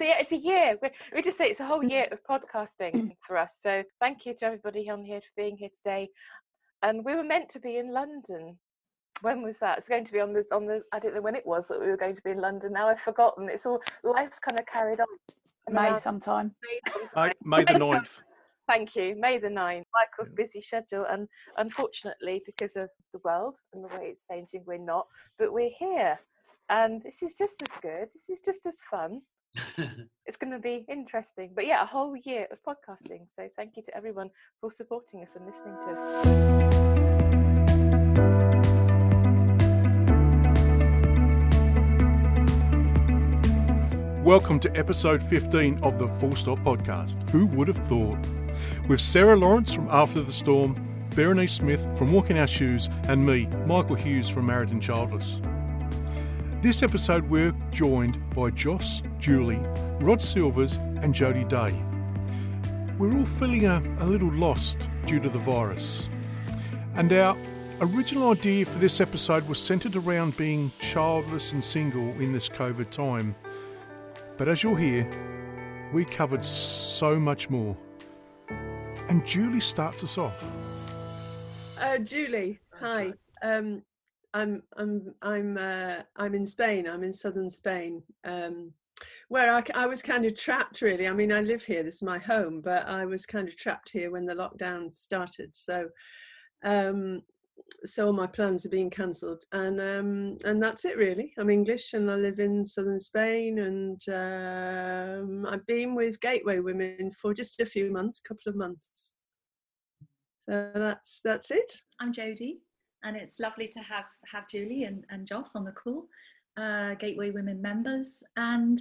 So yeah, it's a year. We, we just say it's a whole year of podcasting for us. So thank you to everybody on here for being here today. And we were meant to be in London. When was that? It's going to be on the on the. I don't know when it was that we were going to be in London. Now I've forgotten. It's all life's kind of carried on. And May sometime. May May, sometime. May the 9th. Thank you. May the 9th. Michael's busy schedule, and unfortunately, because of the world and the way it's changing, we're not. But we're here, and this is just as good. This is just as fun. It's going to be interesting. But yeah, a whole year of podcasting. So thank you to everyone for supporting us and listening to us. Welcome to episode 15 of the Full Stop Podcast. Who would have thought? With Sarah Lawrence from After the Storm, Berenice Smith from Walking Our Shoes, and me, Michael Hughes from Married and Childless. This episode, we're joined by Joss, Julie, Rod Silvers, and Jody Day. We're all feeling a, a little lost due to the virus. And our original idea for this episode was centered around being childless and single in this COVID time. But as you'll hear, we covered so much more. And Julie starts us off. Uh, Julie, hi. Um, I'm I'm I'm uh, I'm in Spain. I'm in southern Spain, um, where I was kind of trapped. Really, I mean, I live here. This is my home, but I was kind of trapped here when the lockdown started. So, um, so all my plans are being cancelled, and um, and that's it really. I'm English, and I live in southern Spain, and um, I've been with Gateway Women for just a few months, couple of months. So that's that's it. I'm Jody, and it's lovely to have have Julie and, and Joss on the call, uh, Gateway Women members. And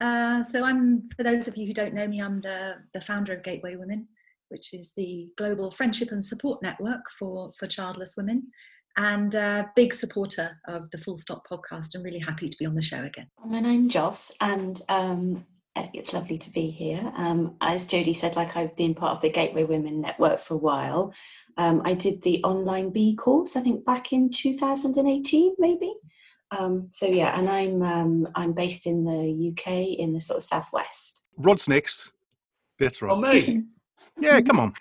uh, so I'm, for those of you who don't know me, I'm the, the founder of Gateway Women, which is the global friendship and support network for, for childless women, and a big supporter of the Full Stop podcast, and really happy to be on the show again. My name's Joss, and um, it's lovely to be here. Um, as Jody said, like I've been part of the Gateway Women Network for a while. Um, I did the online B course, I think back in 2018, maybe. Um, so yeah, and I'm um, I'm based in the UK in the sort of southwest. Rod's next. That's right. Oh, me? Yeah, come on.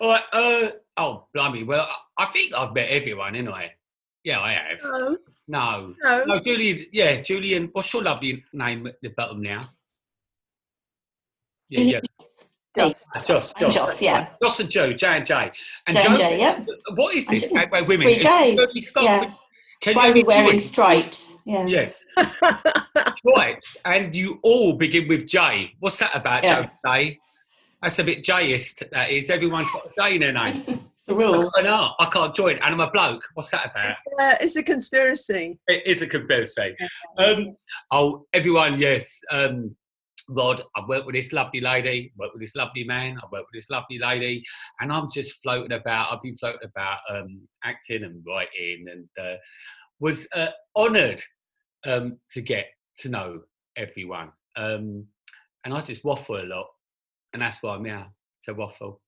All right. Uh, oh, blimey. Well, I I think I've met everyone, anyway. Yeah, I have. Oh, No. no. No, Julian. Yeah, Julian. What's your lovely name at the bottom now? Yeah, yeah. Joss. Joss, Joss. Joss, yeah. Joss and Joe, J and J. And J and J, yeah. What is this? And- Gateway Women. Three Js, can yeah. with- Can why you we're wearing join? stripes. Yeah. Yes, stripes, and you all begin with J. What's that about, Yeah. Joe? J? That's a bit Jist. That is. Everyone's got a J in their name. It's a rule. I know. I can't join, and I'm a bloke. What's that about? Uh, it's a conspiracy. It is a conspiracy. Um, oh, everyone, yes. Um, Rod, I've worked with this lovely lady, worked with this lovely man, I've worked with this lovely lady, and I'm just floating about. I've been floating about um, acting and writing, and uh, was uh, honoured um, to get to know everyone. Um, and I just waffle a lot, and that's why I'm here to waffle.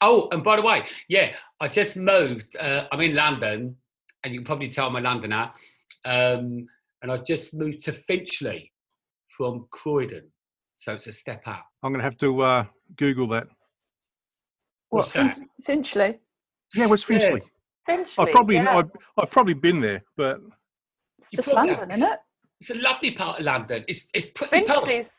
Oh, and by the way, yeah, I just moved. Uh, I'm in London, and you can probably tell I'm a Londoner. Um, and I just moved to Finchley from Croydon, so it's a step up. I'm going to have to uh, Google that. What's Fin- that? Finchley. Yeah, where's Yeah. Finchley? Finchley. I've probably yeah. I've, I've probably been there, but It's just probably London, isn't it? It's a lovely part of London. It's it's pretty posh, Finchley's,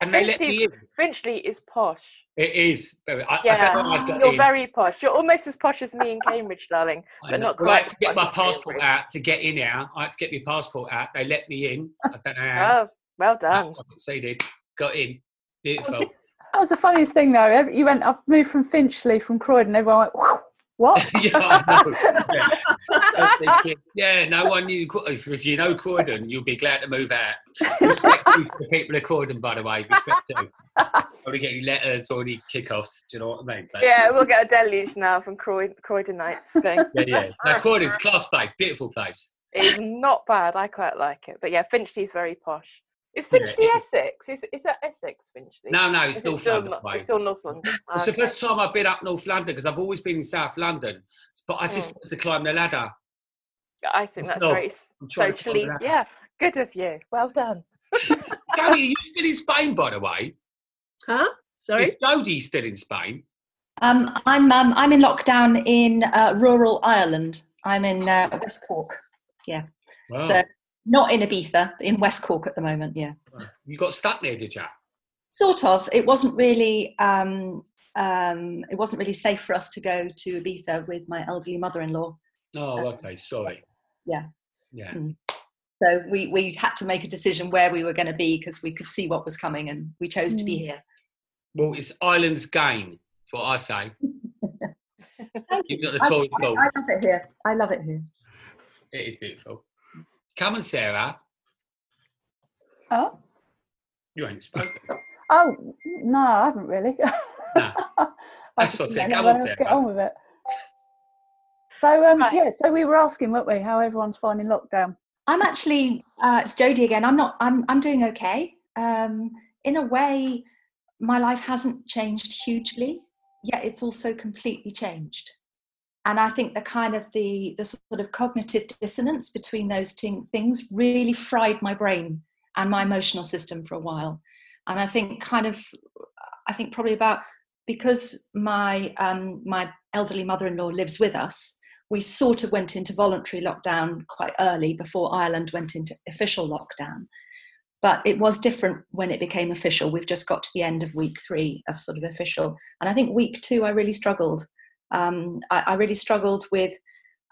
and they let me in. Finchley is posh. It is very. I, I Yeah, don't know I got you're in. very posh. You're almost as posh as me in Cambridge, darling. But know. not Well, I had quite to get my passport Cambridge. out to get in here. I had to get my passport out. They let me in. I don't know how. Oh, well done. I succeeded. Got in. Beautiful. That was the funniest thing, though. You went, I've moved from Finchley, from Croydon. Everyone went, what? yeah, I know. Yeah. I thinking, yeah, no one knew. If, if you know Croydon, you'll be glad to move out. Respect to the people of Croydon, by the way. Respect to. Probably get any letters or any kickoffs. Do you know what I mean? But, Yeah, we'll get a deluge now from Croyd- Croydonites going. yeah, yeah. No, Croydon's class place, beautiful place. It's not bad. I quite like it. But yeah, Finchley's very posh. Is Finchley it- Essex? Is, is that Essex, Finchley? No, no, it's it North still London. not- It's still North London. It's the first time I've been up North London because I've always been in South London, but I just Mm. wanted to climb the ladder. I think that's So, very s- I'm trying to socially. Yeah, good of you. Well done. Jody, are you still in Spain, by the way? Huh? Sorry. Is Jody still in Spain? Um, I'm um, I'm in lockdown in uh, rural Ireland. I'm in uh, West Cork. Yeah. Wow. So not in Ibiza, in West Cork at the moment. Yeah. you got stuck there, did you? Sort of. It wasn't really. Um, um, it wasn't really safe for us to go to Ibiza with my elderly mother-in-law. Oh, okay. Sorry. Yeah. Yeah. Mm. So we we had to make a decision where we were going to be because we could see what was coming, and we chose to be Mm. here. Well, it's Ireland's gain. is What I say. Thank You've got the I, tourist I. I love it here. I love it here. It is beautiful. Come on, Sarah. Oh, You ain't spoken. oh no, I haven't really. No. I That's just what I said. Come on, else to get on with it. So um, Right. yeah, so we were asking, weren't we, how everyone's finding lockdown? I'm actually uh, it's Jody again. I'm not. I'm I'm doing okay. Um, in a way, my life hasn't changed hugely, yet it's also completely changed. And I think the kind of the the sort of cognitive dissonance between those ting- things really fried my brain and my emotional system for a while. And I think kind of, I think probably about because my um, my elderly mother-in-law lives with us we sort of went into voluntary lockdown quite early before Ireland went into official lockdown. But it was different when it became official. We've just got to the end of week three of sort of official. And I think week two, I really struggled. Um, I, I really struggled with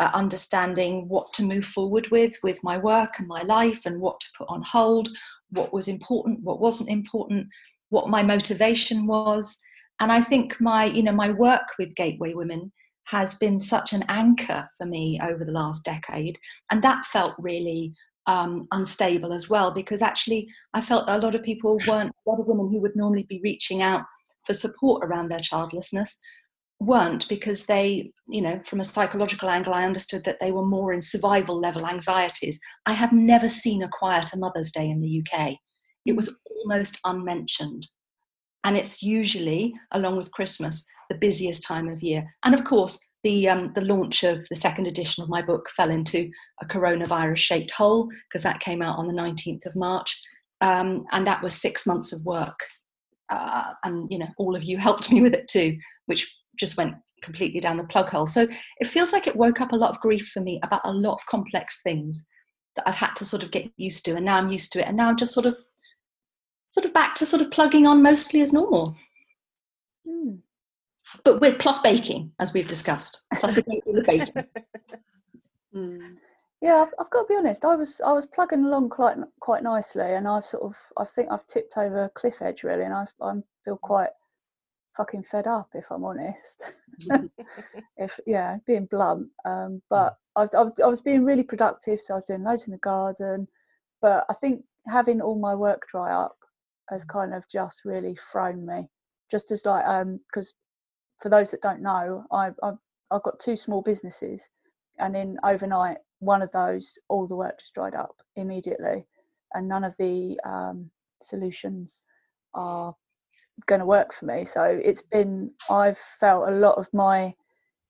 uh, understanding what to move forward with, with my work and my life, and what to put on hold, what was important, what wasn't important, what my motivation was. And I think my, you know, my work with Gateway Women has been such an anchor for me over the last decade. And that felt really um, unstable as well, because actually I felt a lot of people weren't, a lot of women who would normally be reaching out for support around their childlessness weren't because they, you know, from a psychological angle, I understood that they were more in survival level anxieties. I have never seen a quieter Mother's Day in the UK. It was almost unmentioned. And it's usually, along with Christmas, the busiest time of year. And of course, the um, the launch of the second edition of my book fell into a coronavirus shaped hole because that came out on the 19th of March, um, and that was six months of work. Uh, and you know, all of you helped me with it too, which just went completely down the plug hole. So it feels like it woke up a lot of grief for me about a lot of complex things that I've had to sort of get used to, and now I'm used to it, and now I'm just sort of sort of back to sort of plugging on mostly as normal Hmm. but with plus baking, as we've discussed, plus a great deal of baking. Mm. Yeah, I've, I've got to be honest. I was I was plugging along quite quite nicely, and I've sort of I think I've tipped over a cliff edge really, and I I feel quite fucking fed up if I'm honest. if yeah, being blunt. Um, but I was, I was I was being really productive, so I was doing loads in the garden. But I think having all my work dry up has kind of just really thrown me. Just as like um because for those that don't know, I've I've I've got two small businesses, and in overnight one of those all the work just dried up immediately, and none of the um, solutions are going to work for me. So it's been I've felt a lot of my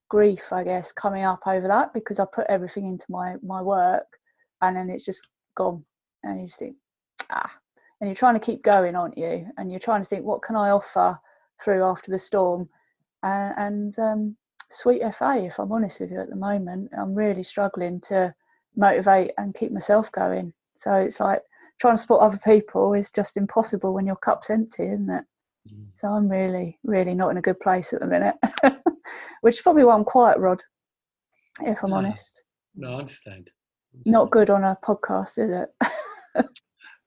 grief, I guess, coming up over that because I put everything into my my work, and then it's just gone, and you just think ah, and you're trying to keep going, aren't you? And you're trying to think what can I offer through after the storm, and, and um, sweet FA, if I'm honest with you, at the moment, I'm really struggling to motivate and keep myself going. So it's like trying to support other people is just impossible when your cup's empty, isn't it? So I'm really, really not in a good place at the minute, which is probably why I'm quiet, Rod, if I'm No. honest. No, I understand. Not good on a podcast, is it?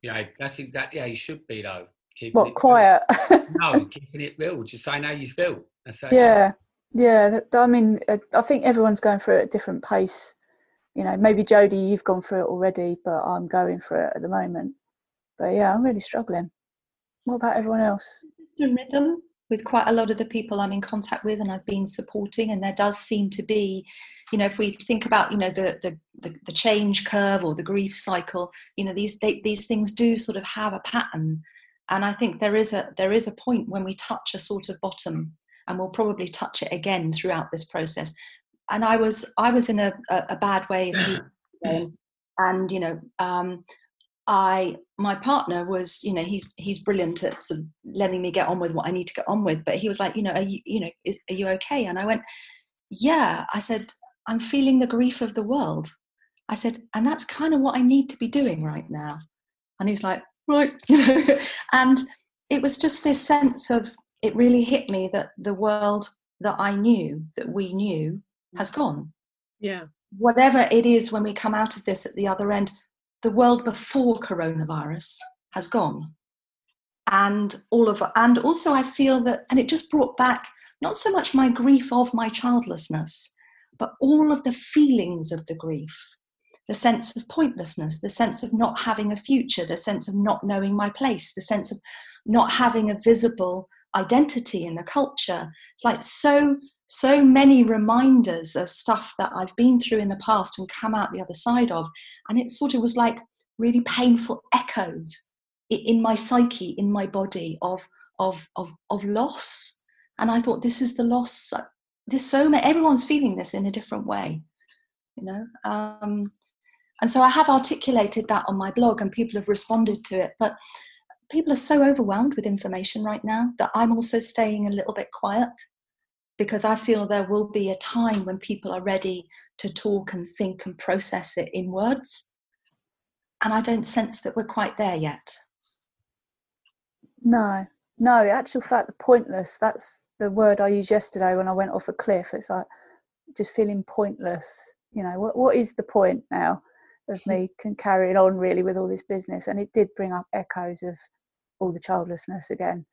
Yeah, that's exactly how you should be though. Keeping what, it quiet? No, keeping it real. Just saying how you feel. That's yeah, yeah. I mean, uh, I think everyone's going through it at a different pace. You know, maybe Jody, you've gone through it already, but I'm going through it at the moment. But yeah, I'm really struggling. What about everyone else? In rhythm with quite a lot of the people I'm in contact with and I've been supporting and there does seem to be you know if we think about you know the the, the, the change curve or the grief cycle you know these they, these things do sort of have a pattern. And I think there is a there is a point when we touch a sort of bottom and we'll probably touch it again throughout this process. And I was I was in a, a, a bad way and you know um, I my partner was, you know, he's he's brilliant at sort of letting me get on with what I need to get on with. But he was like, you know, are you, you know, is, are you okay? And I went, yeah. I said, I'm feeling the grief of the world. I said, and that's kind of what I need to be doing right now. And he's like, right, you know. and it was just this sense of it really hit me that the world that I knew, that we knew, has mm. gone. Yeah. Whatever it is when we come out of this at the other end, the world before coronavirus has gone. And all of and also I feel that and it just brought back not so much my grief of my childlessness, but all of the feelings of the grief. The sense of pointlessness, the sense of not having a future, the sense of not knowing my place, the sense of not having a visible identity in the culture. It's like so so many reminders of stuff that I've been through in the past and come out the other side of. And it sort of was like really painful echoes in my psyche, in my body of, of, of, of loss. And I thought, this is the loss. There's so many, everyone's feeling this in a different way, you know. Um, and so I have articulated that on my blog and people have responded to it. But people are so overwhelmed with information right now that I'm also staying a little bit quiet because I feel there will be a time when people are ready to talk and think and process it in words. And I don't sense that we're quite there yet. No, no, actual fact, the pointless, that's the word I used yesterday when I went off a cliff. It's like just feeling pointless. You know, what, what is the point now of me can carry it on really with all this business? And it did bring up echoes of all the childlessness again.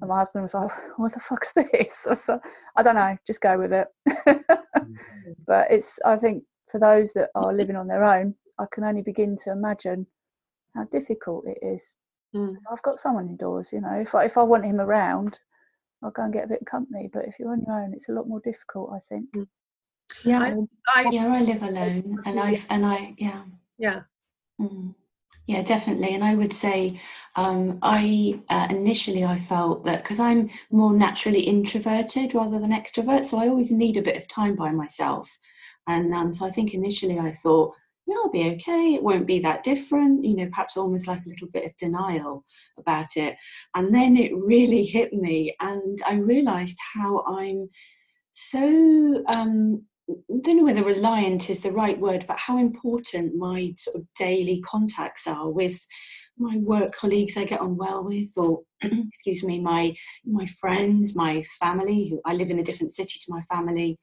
And my husband was like, "What the fuck's this?" I, said, I don't know, just go with it. Mm-hmm. but it's, I think, for those that are living on their own, I can only begin to imagine how difficult it is. Mm. I've got someone indoors, you know. If I if I want him around, I'll go and get a bit of company. But if you're on your own, it's a lot more difficult, I think. Mm. Yeah, I, I, yeah, I live alone, and I and I yeah yeah. Mm. Yeah, definitely. And I would say, um, I uh, initially I felt that because I'm more naturally introverted rather than extrovert, so I always need a bit of time by myself. And um, so I think initially I thought, yeah, I'll be okay. It won't be that different. You know, perhaps almost like a little bit of denial about it. And then it really hit me, and I realised how I'm so um, don't know whether reliant is the right word, but how important my sort of daily contacts are with my work colleagues I get on well with, or excuse me, my my friends, my family. Who I live in a different city to my family.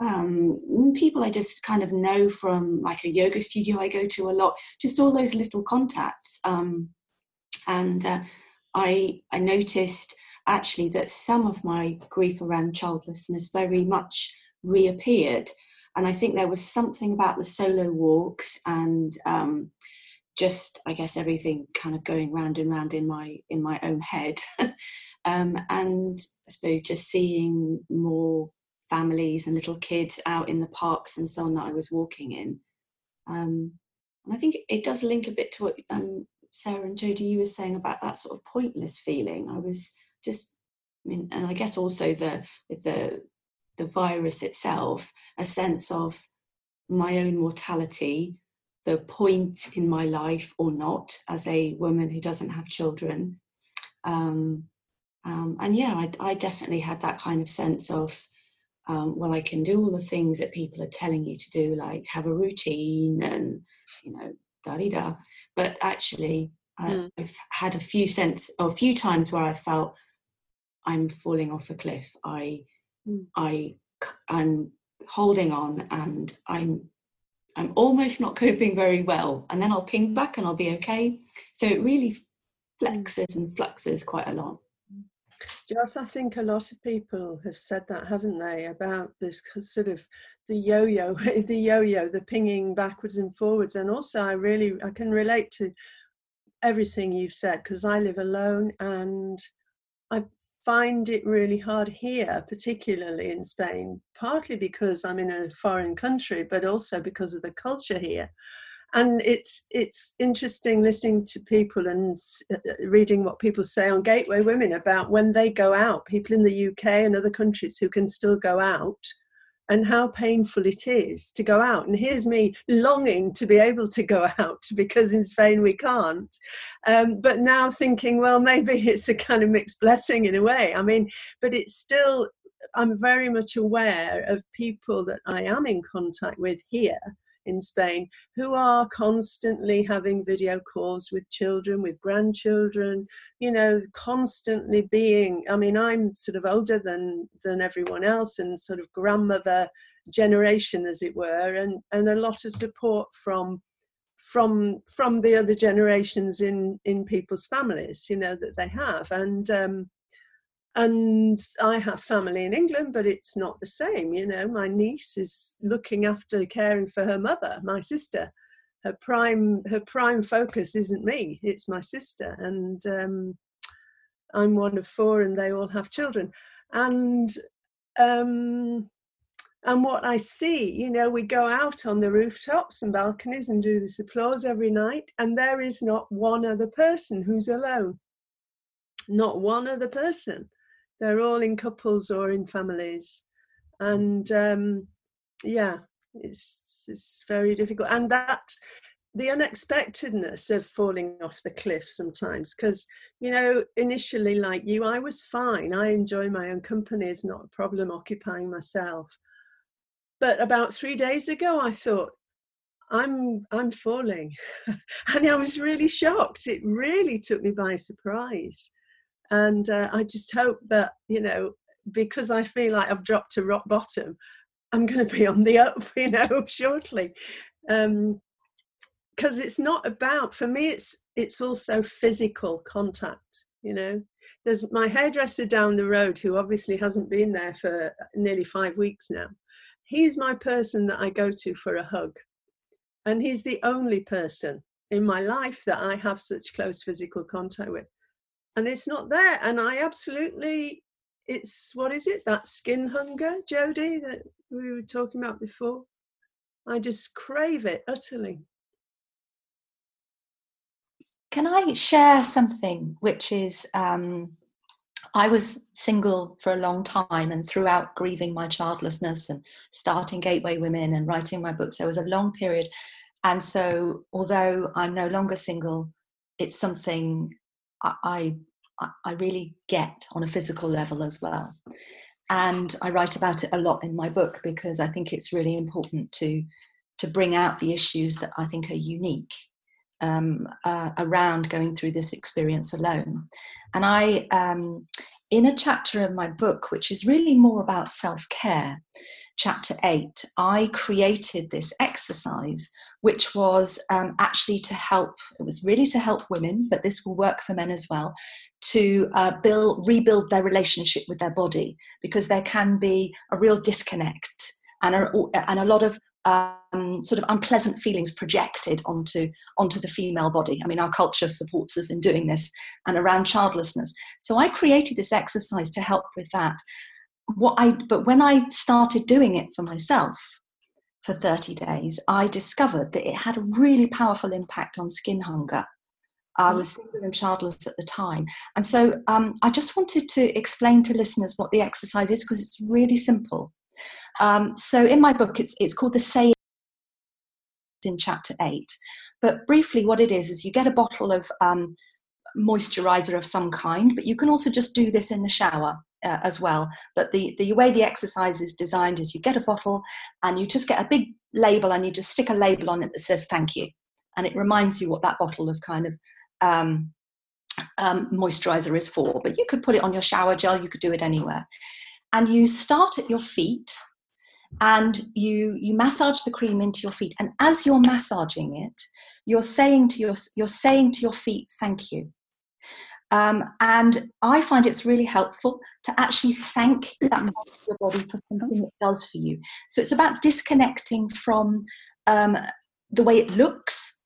Um, people I just kind of know from like a yoga studio I go to a lot. Just all those little contacts, um, and uh, I I noticed actually that some of my grief around childlessness very much reappeared. And I think there was something about the solo walks and um, just, I guess, everything kind of going round and round in my in my own head. um, and I suppose just seeing more families and little kids out in the parks and so on that I was walking in. Um, and I think it does link a bit to what um, Sarah and Jody you were saying about that sort of pointless feeling. I was just, I mean, and I guess also the with the the virus itself, a sense of my own mortality, the point in my life or not as a woman who doesn't have children. Um, um, and yeah, I, I, definitely had that kind of sense of, um, well, I can do all the things that people are telling you to do, like have a routine and, you know, da da da. But actually, mm. I, have had a few sense, or a few times where I felt I'm falling off a cliff. I mm. I I'm holding on and I'm I'm almost not coping very well and then I'll ping back and I'll be okay. So it really flexes and fluxes quite a lot. Just, I think a lot of people have said that, haven't they, about this sort of the yo-yo, the yo-yo, the pinging backwards and forwards. And also, I really I can relate to everything you've said because I live alone and find it really hard here, particularly in Spain, partly because I'm in a foreign country, but also because of the culture here. And it's it's interesting listening to people and uh, uh, reading what people say on Gateway Women about when they go out. People in the UK and other countries who can still go out and how painful it is to go out. And here's me longing to be able to go out because in Spain we can't. Um, but now thinking, well, maybe it's a kind of mixed blessing in a way. I mean, but it's still, I'm very much aware of people that I am in contact with here in Spain who are constantly having video calls with children, with grandchildren, you know, constantly being. I mean, I'm sort of older than than everyone else and sort of grandmother generation, as it were, and and a lot of support from from from the other generations in in people's families you know that they have and um and I have family in England, but it's not the same. You know, my niece is looking after caring for her mother, my sister. Her prime her prime focus isn't me; it's my sister, and um, I'm one of four, and they all have children. And um, and what I see, you know, we go out on the rooftops and balconies and do this applause every night, and there is not one other person who's alone. Not one other person they're all in couples or in families. And um, yeah it's it's very difficult. And that the unexpectedness of falling off the cliff sometimes because you know initially like you i was fine. I enjoy my own company it's not a problem occupying myself. But about three days ago i thought i'm i'm falling. And i was really shocked. It really took me by surprise and uh, I just hope that you know because I feel like I've dropped to rock bottom, I'm going to be on the up, you know, shortly. Um, because it's not about for me it's it's also physical contact you know. There's my hairdresser down the road who obviously hasn't been there for nearly five weeks now he's my person that i go to for a hug. And he's the only person in my life that i have such close physical contact with and it's not there and i absolutely it's what is it? That skin hunger jody that we were talking about before? I just crave it utterly. Can i share something which is um, i was single for a long time and throughout grieving my childlessness and starting gateway women and writing my books there was a long period. And so although i'm no longer single it's something I, I really get on a physical level as well. And I write about it a lot in my book because I think it's really important to to bring out the issues that I think are unique um, uh, around going through this experience alone. And I, um, in a chapter of my book, which is really more about self care, chapter eight, I created this exercise which was um, actually to help, it was really to help women, but this will work for men as well, to uh, build, rebuild their relationship with their body because there can be a real disconnect and a, and a lot of um, sort of unpleasant feelings projected onto onto the female body. I mean, our culture supports us in doing this, and around childlessness. So I created this exercise to help with that. What I but when I started doing it for myself, for 30 days, I discovered that it had a really powerful impact on skin hunger. I mm. was single and childless at the time. And so um, I just wanted to explain to listeners what the exercise is because it's really simple. Um, so in my book, it's, it's called the Say in chapter eight. But briefly, what it is is you get a bottle of um, moisturizer of some kind, but you can also just do this in the shower uh, as well. But the, the way the exercise is designed is you get a bottle and you just get a big label and you just stick a label on it that says thank you. And it reminds you what that bottle of kind of um, um, moisturizer is for. But you could put it on your shower gel, you could do it anywhere. And you start at your feet and you you massage the cream into your feet and as you're massaging it you're saying to your you're saying to your feet thank you um, and I find it's really helpful to actually thank that part of your body for something it does for you. So it's about disconnecting from um, the way it looks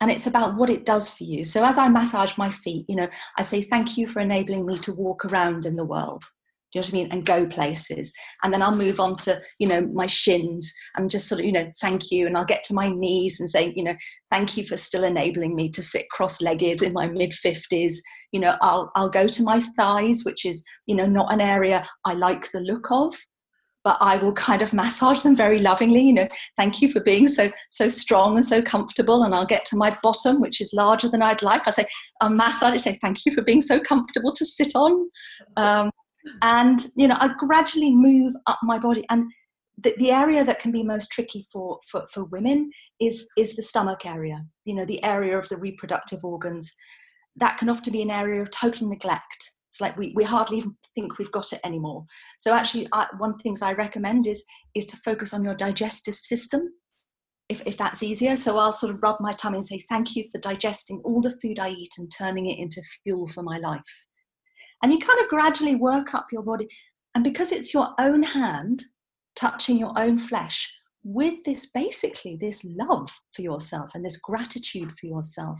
and it's about what it does for you. So as I massage my feet, you know, I say thank you for enabling me to walk around in the world you know what I mean? And go places. And then I'll move on to, you know, my shins and just sort of, you know, thank you. And I'll get to my knees and say, you know, thank you for still enabling me to sit cross-legged in my mid 50s. You know, I'll I'll go to my thighs, which is, you know, not an area I like the look of, but I will kind of massage them very lovingly. You know, thank you for being so so strong and so comfortable. And I'll get to my bottom, which is larger than I'd like. I say, I'll massage it. Say, thank you for being so comfortable to sit on. Um, and you know, I gradually move up my body. And the, the area that can be most tricky for, for for women is is the stomach area. You know, the area of the reproductive organs. That can often be an area of total neglect it's like we, we hardly even think we've got it anymore. So actually, I, one of the things I recommend is is to focus on your digestive system, if, if that's easier. So I'll sort of rub my tummy and say, thank you for digesting all the food I eat and turning it into fuel for my life. And you kind of gradually work up your body. And because it's your own hand touching your own flesh, with this basically this love for yourself and this gratitude for yourself,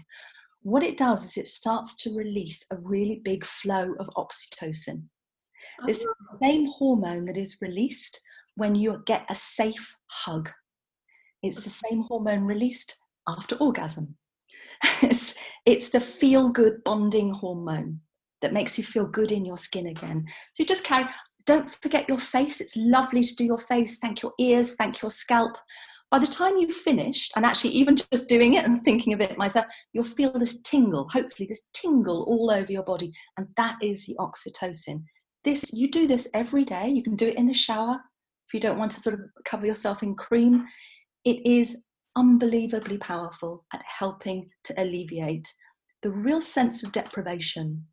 what it does is it starts to release a really big flow of oxytocin. This is the oh. same hormone that is released when you get a safe hug. It's the same hormone released after orgasm. it's, it's the feel good bonding hormone that makes you feel good in your skin again. So just carry, don't forget your face. It's lovely to do your face. Thank your ears, thank your scalp by the time you've finished, and actually even just doing it and thinking of it myself, you'll feel this tingle, hopefully this tingle all over your body, and that is the oxytocin. This you do this every day. You can do it in the shower if you don't want to sort of cover yourself in cream. It is unbelievably powerful at helping to alleviate the real sense of deprivation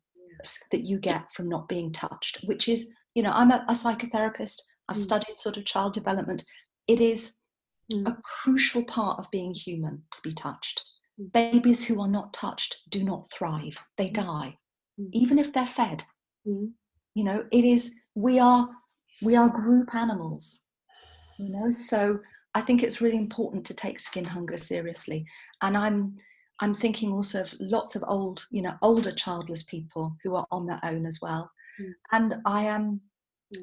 that you get from not being touched, which is, you know, I'm a, a psychotherapist, I've mm. studied sort of child development. It is mm. a crucial part of being human to be touched. Mm. Babies who are not touched do not thrive, they mm. die, mm. even if they're fed. Mm. You know, it is, we are, we are group animals, you know, so I think it's really important to take skin hunger seriously. And I'm, I'm thinking also of lots of old, you know, older childless people who are on their own as well. Mm. And I am,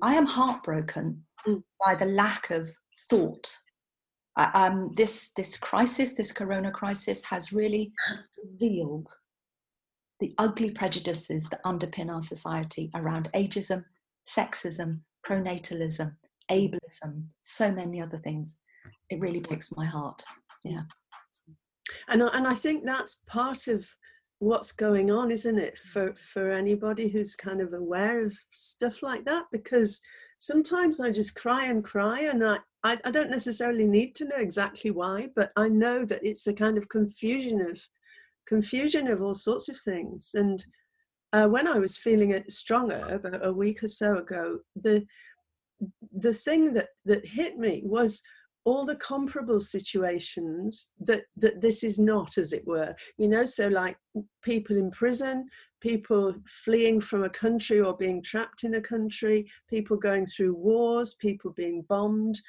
I am heartbroken mm. by the lack of thought um, this this crisis, this corona crisis, has really revealed the ugly prejudices that underpin our society around ageism, sexism, pronatalism, ableism, so many other things. It really breaks my heart. Yeah. And and I think that's part of what's going on, isn't it, for for anybody who's kind of aware of stuff like that, because sometimes I just cry and cry, and I, I, I, don't necessarily need to know exactly why, but I know that it's a kind of confusion of confusion of all sorts of things. And uh, when I was feeling it stronger about a week or so ago, the the thing that that hit me was all the comparable situations that that this is not as it were. You know so like people in prison people fleeing from a country or being trapped in a country people going through wars people being bombed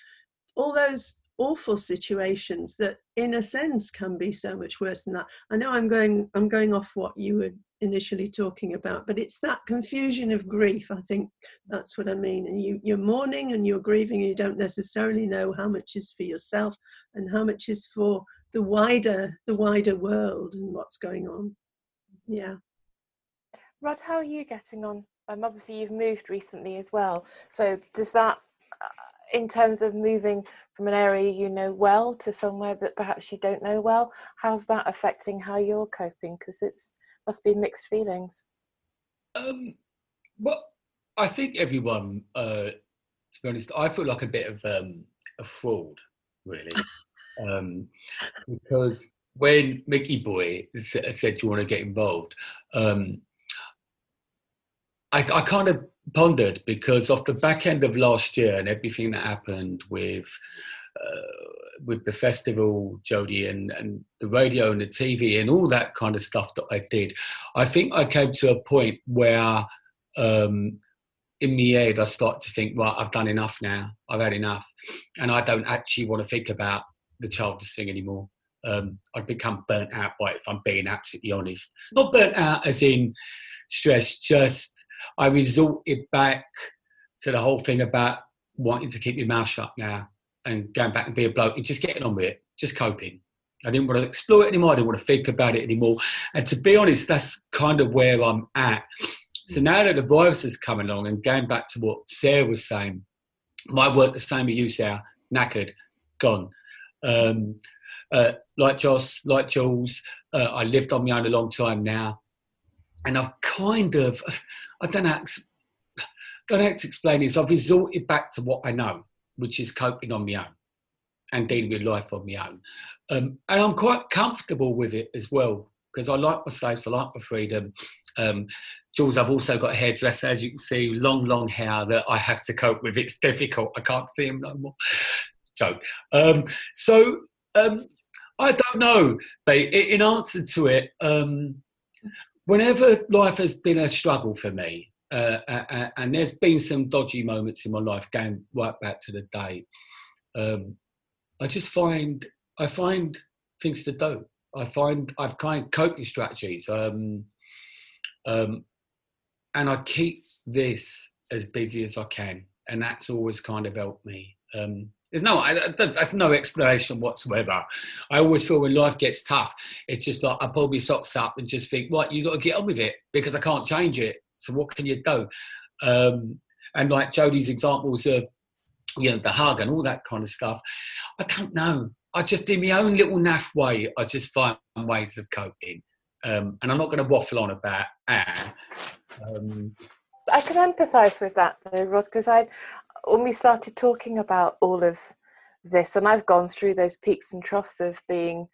all those awful situations that in a sense can be so much worse than that. I know i'm going i'm going off what you were initially talking about but it's that confusion of grief i think that's what i mean. And you you're mourning and you're grieving and you don't necessarily know how much is for yourself and how much is for the wider the wider world and what's going on. Yeah. Rod how are you getting on? Um, obviously you've moved recently as well. So does that in terms of moving from an area you know well to somewhere that perhaps you don't know well how's that affecting how you're coping? Because it's must be mixed feelings. Um well i think everyone uh to be honest i feel like a bit of um a fraud really. Um because when mickey boy said you want to get involved? Um I, I kind of pondered because off the back end of last year and everything that happened with with the festival, Jody, and, and the radio and the TV and all that kind of stuff that I did, I think I came to a point where um, in my head I started to think, right, I've done enough now. I've had enough. And I don't actually want to think about the childish thing anymore. Um, I'd become burnt out by it, if I'm being absolutely honest. Not burnt out as in stress, just I resorted back to the whole thing about wanting to keep your mouth shut now and going back and be a bloke and just getting on with it, just coping. I didn't want to explore it anymore. I didn't want to think about it anymore. And to be honest, that's kind of where I'm at. So now that the virus has come along and going back to what Sarah was saying, my work the same as you, Sarah, knackered, gone. Um, uh, like Joss, like Jules, uh, I lived on my own a long time now, and I've kind of, I don't know, don't know how to explain this. I've resorted back to what I know, which is coping on my own and dealing with life on my own, um, and I'm quite comfortable with it as well because I like my I like my freedom. Um, Jules, I've also got a hairdresser, as you can see, long, long hair that I have to cope with. It's difficult. I can't see him no more. Joke. Um, so um, I don't know, but in answer to it, um, whenever life has been a struggle for me, uh, and there's been some dodgy moments in my life, going right back to the day, um, I just find I find things to do. I find I've kind of coping strategies, um, um, and I keep this as busy as I can, and that's always kind of helped me. Um, there's no, I, that's no explanation whatsoever. I always feel when life gets tough, it's just like I pull my socks up and just think, right, you got to get on with it because I can't change it. So what can you do? Um, and like Jody's examples of, you know, the hug and all that kind of stuff, I don't know. I just, in my own little naff way, I just find ways of coping. Um, and I'm not going to waffle on about. Um, I can empathise with that though, Rod, because I, when we started talking about all of this, and I've gone through those peaks and troughs of being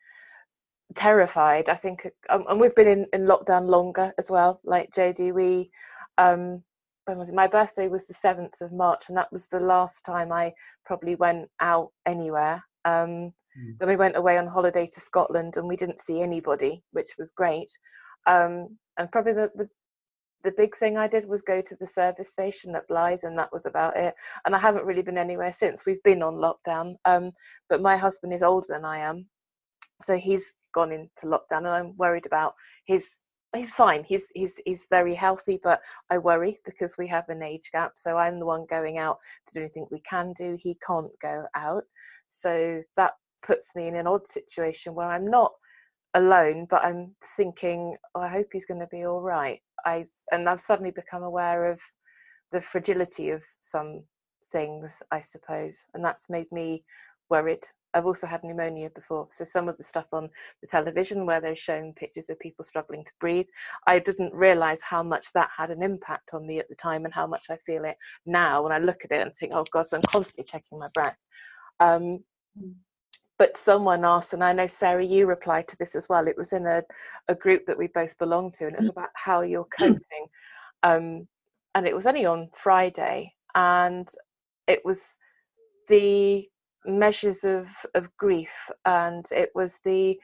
terrified. I think, um, and we've been in, in lockdown longer as well. Like Jody, we, um, when was it? My birthday was the seventh of March, and that was the last time I probably went out anywhere. Um, mm. Then we went away on holiday to Scotland, and we didn't see anybody, which was great. Um, and probably the, the the big thing I did was go to the service station at Blyth, and that was about it. And I haven't really been anywhere since. We've been on lockdown, um, but my husband is older than I am, so he's gone into lockdown, and I'm worried about his. He's fine. He's he's he's very healthy, but I worry because we have an age gap. So I'm the one going out to do anything we can do. He can't go out, so that puts me in an odd situation where I'm not alone, but I'm thinking, oh, I hope he's going to be all right. I and I've suddenly become aware of the fragility of some things, I suppose, and that's made me worried. I've also had pneumonia before, so some of the stuff on the television where they're showing pictures of people struggling to breathe, I didn't realise how much that had an impact on me at the time and how much I feel it now when I look at it and think, oh God, so I'm constantly checking my breath. Um, mm but someone asked, and I know Sarah, you replied to this as well. It was in a, a group that we both belong to, and it was about how you're coping. Um, and it was only on Friday, and it was the measures of of grief, and it was the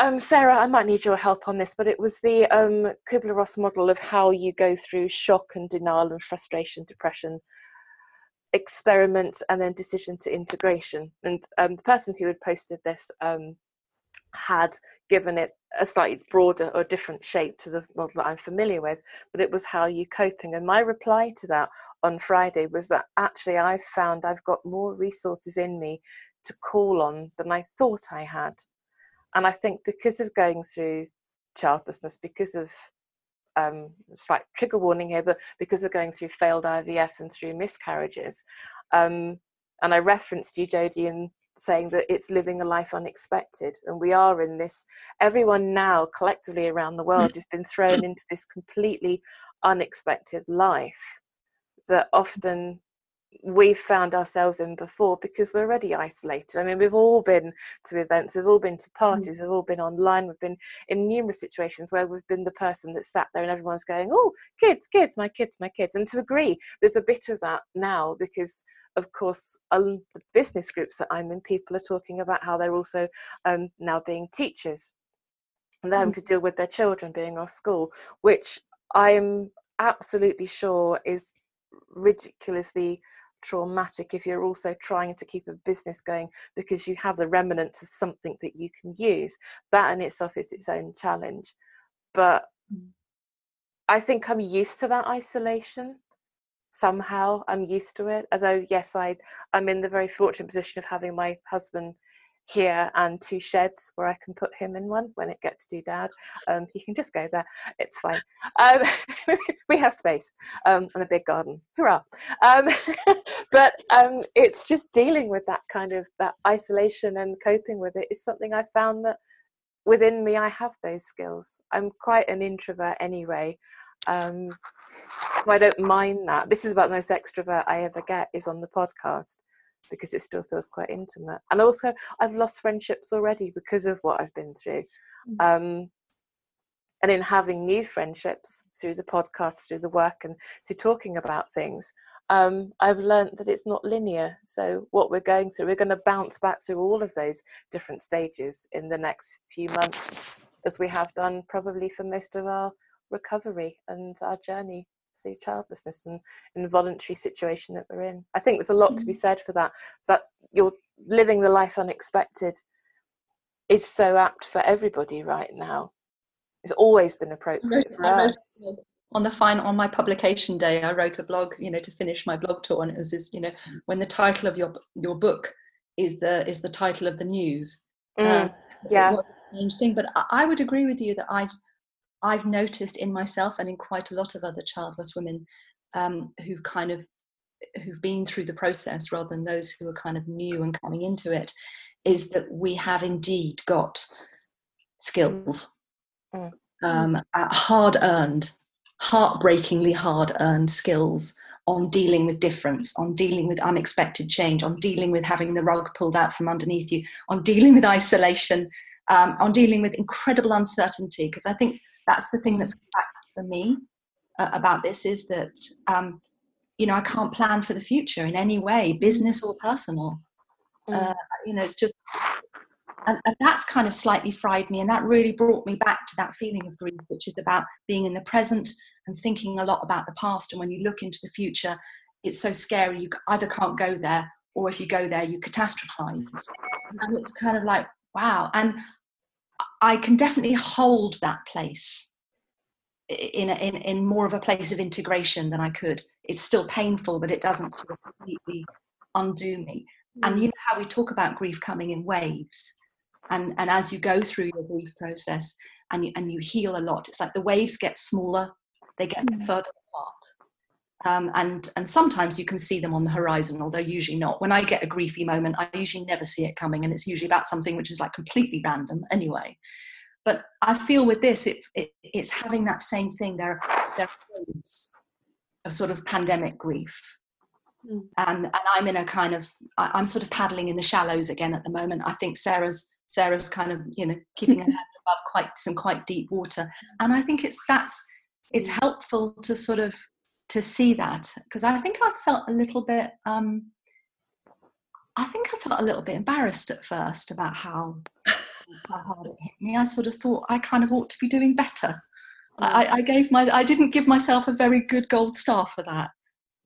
um, Sarah, I might need your help on this, but it was the um, Kubler Ross model of how you go through shock and denial and frustration, depression, experiment and then decision to integration. And um, the person who had posted this um, had given it a slightly broader or different shape to the model that I'm familiar with, but it was how you coping. And my reply to that on Friday was that actually I've found I've got more resources in me to call on than I thought I had. And I think because of going through childlessness, because of um, slight trigger warning here, but because of going through failed IVF and through miscarriages, um, and I referenced you, Jody, in saying that it's living a life unexpected, and we are in this. Everyone now, collectively around the world, has been thrown into this completely unexpected life that often we've found ourselves in before because we're already isolated. I mean, we've all been to events, we've all been to mm. parties, we've all been online, we've been in numerous situations where we've been the person that sat there and everyone's going, Oh, kids, kids, my kids, my kids. And to agree, there's a bit of that now because of course, the business groups that I'm in, people are talking about how they're also um, now being teachers and they're having mm. to deal with their children being off school, which I'm absolutely sure is ridiculously traumatic if you're also trying to keep a business going because you have the remnants of something that you can use. That in itself is its own challenge. But mm. I think I'm used to that isolation somehow. I'm used to it. Although, yes, I, I'm in the very fortunate position of having my husband here and two sheds where I can put him in one when it gets too dad. Um, he can just go there. It's fine. Um, we have space um, and a big garden. Hurrah! Um, but um, it's just dealing with that kind of that isolation and coping with it is something I found that within me I have those skills. I'm quite an introvert anyway. Um, so I don't mind that. This is about the most extrovert I ever get is on the podcast because it still feels quite intimate. And also, I've lost friendships already because of what I've been through. Mm. Um, and in having new friendships through the podcast, through the work, and through talking about things, um, I've learned that it's not linear. So, what we're going through, we're going to bounce back through all of those different stages in the next few months, as we have done probably for most of our recovery and our journey through childlessness and involuntary situation that we're in. I think there's a lot to be mm. said for that. That you're living the life unexpected is so apt for everybody right now. It's always been appropriate for us. On the final, on my publication day, I wrote a blog, you know, to finish my blog tour, and it was this, you know, mm. when the title of your your book is the is the title of the news. Mm, uh, yeah, strange thing. But I would agree with you that I I've noticed in myself and in quite a lot of other childless women um, who've kind of who've been through the process rather than those who are kind of new and coming into it is that we have indeed got skills mm. um, hard earned heartbreakingly hard earned skills on dealing with difference on dealing with unexpected change on dealing with having the rug pulled out from underneath you on dealing with isolation um, on dealing with incredible uncertainty because i think that's the thing that's back for me uh, about this is that um, you know I can't plan for the future in any way, business or personal. Mm. Uh, you know, it's just and, and, that's kind of slightly fried me, and that really brought me back to that feeling of grief, which is about being in the present and thinking a lot about the past. And when you look into the future, it's so scary. You either can't go there, or if you go there, you catastrophize. And it's kind of like wow. And I can definitely hold that place in, a, in in more of a place of integration than I could. It's still painful, but it doesn't sort of completely undo me. And you know how we talk about grief coming in waves, and and as you go through your grief process and you and you heal a lot, it's like the waves get smaller, they get mm. further apart, um, and and sometimes you can see them on the horizon, although usually not. When I get a griefy moment, I usually never see it coming, and it's usually about something which is like completely random anyway. But I feel with this, it, it it's having that same thing. There, there are waves of sort of pandemic grief, mm. and and I'm in a kind of I, I'm sort of paddling in the shallows again at the moment. I think Sarah's Sarah's kind of you know keeping her head above quite some quite deep water, and I think it's that's it's hmm. helpful to sort of to see that because I think I felt a little bit. Um, I think I felt a little bit embarrassed at first about how, how hard it hit me. I sort of thought I kind of ought to be doing better. I, I gave my I didn't give myself a very good gold star for that.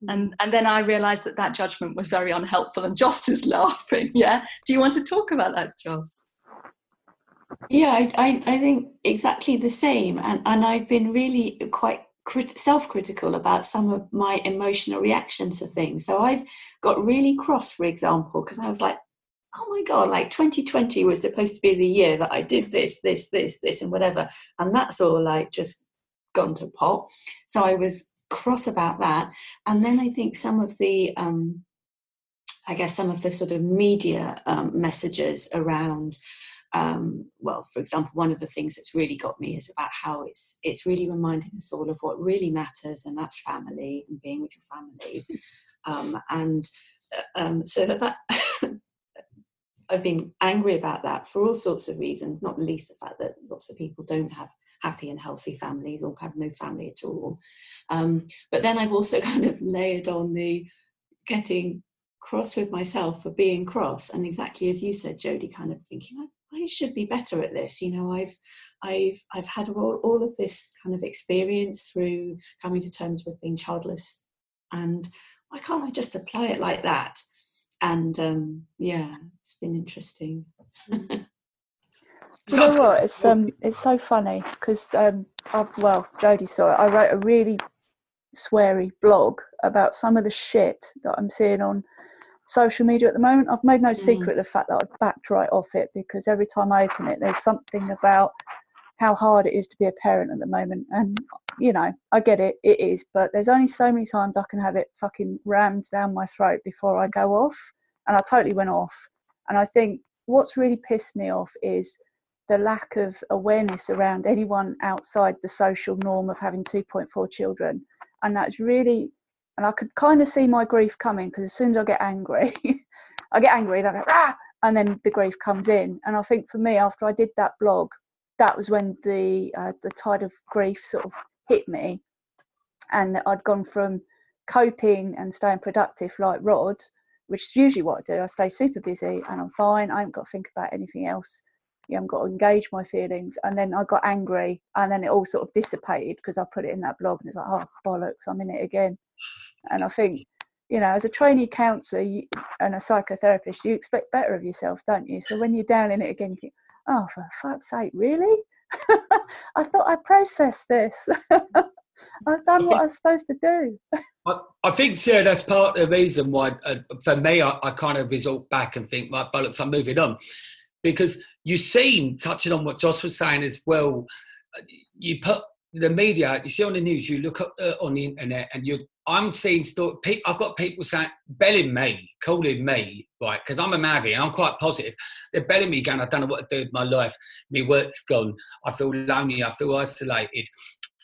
And, mm. and then I realised that that judgment was very unhelpful. And Joss is laughing. Yeah. Do you want to talk about that, Joss? Yeah, I, I, I think exactly the same. And, and I've been really quite crit- self-critical about some of my emotional reactions to things. So I've got really cross, for example, because I was like, oh my god, like 2020 was supposed to be the year that I did this, this, this, this, and whatever, and that's all like just gone to pot. So I was cross about that, and then I think some of the um, I guess some of the sort of media um, messages around um, well, for example, one of the things that's really got me is about how it's it's really reminding us all of what really matters, and that's family and being with your family. Um, and uh, um, so that, that I've been angry about that for all sorts of reasons, not least the fact that lots of people don't have happy and healthy families or have no family at all. Um, but then I've also kind of layered on the getting cross with myself for being cross, and exactly as you said, jody kind of thinking, I should be better at this. You know, I've I've I've had all, all of this kind of experience through coming to terms with being childless, and why can't I just apply it like that? And um, yeah, it's been interesting. you know what? It's um, it's so funny because um, I, well, Jody saw it. I wrote a really sweary blog about some of the shit that I'm seeing on social media at the moment. I've made no Mm. secret of the fact that I've backed right off it because every time I open it, there's something about how hard it is to be a parent at the moment. And, you know, I get it, it is, but there's only so many times I can have it fucking rammed down my throat before I go off. And I totally went off. And I think what's really pissed me off is the lack of awareness around anyone outside the social norm of having 2.4 children. And that's really, and I could kind of see my grief coming because as soon as I get angry, I get angry and I go, ah, and then the grief comes in. And I think for me, after I did that blog, that was when the uh, the tide of grief sort of hit me, and I'd gone from coping and staying productive like Rod, which is usually what I do. I stay super busy and I'm fine. I haven't got to think about anything else. You haven't got to engage my feelings. And then I got angry, and then it all sort of dissipated because I put it in that blog, and it's like, oh bollocks, I'm in it again. And I think, you know, as a trainee counsellor and a psychotherapist, you expect better of yourself, don't you? So when you're down in it again, you think, oh, for fuck's sake, really? I thought I processed this. I've done what I was supposed to do. I, I think, Sarah, that's part of the reason why, uh, for me, I, I kind of resort back and think, my bollocks, I'm moving on. Because you seem, touching on what Joss was saying as well, you put the media, you see on the news, you look up uh, on the internet and you I'm seeing still, I've got people saying, belling me, calling me, right, because I'm a Mavi and I'm quite positive. They're belling me going, I don't know what to do with my life. My work's gone. I feel lonely. I feel isolated.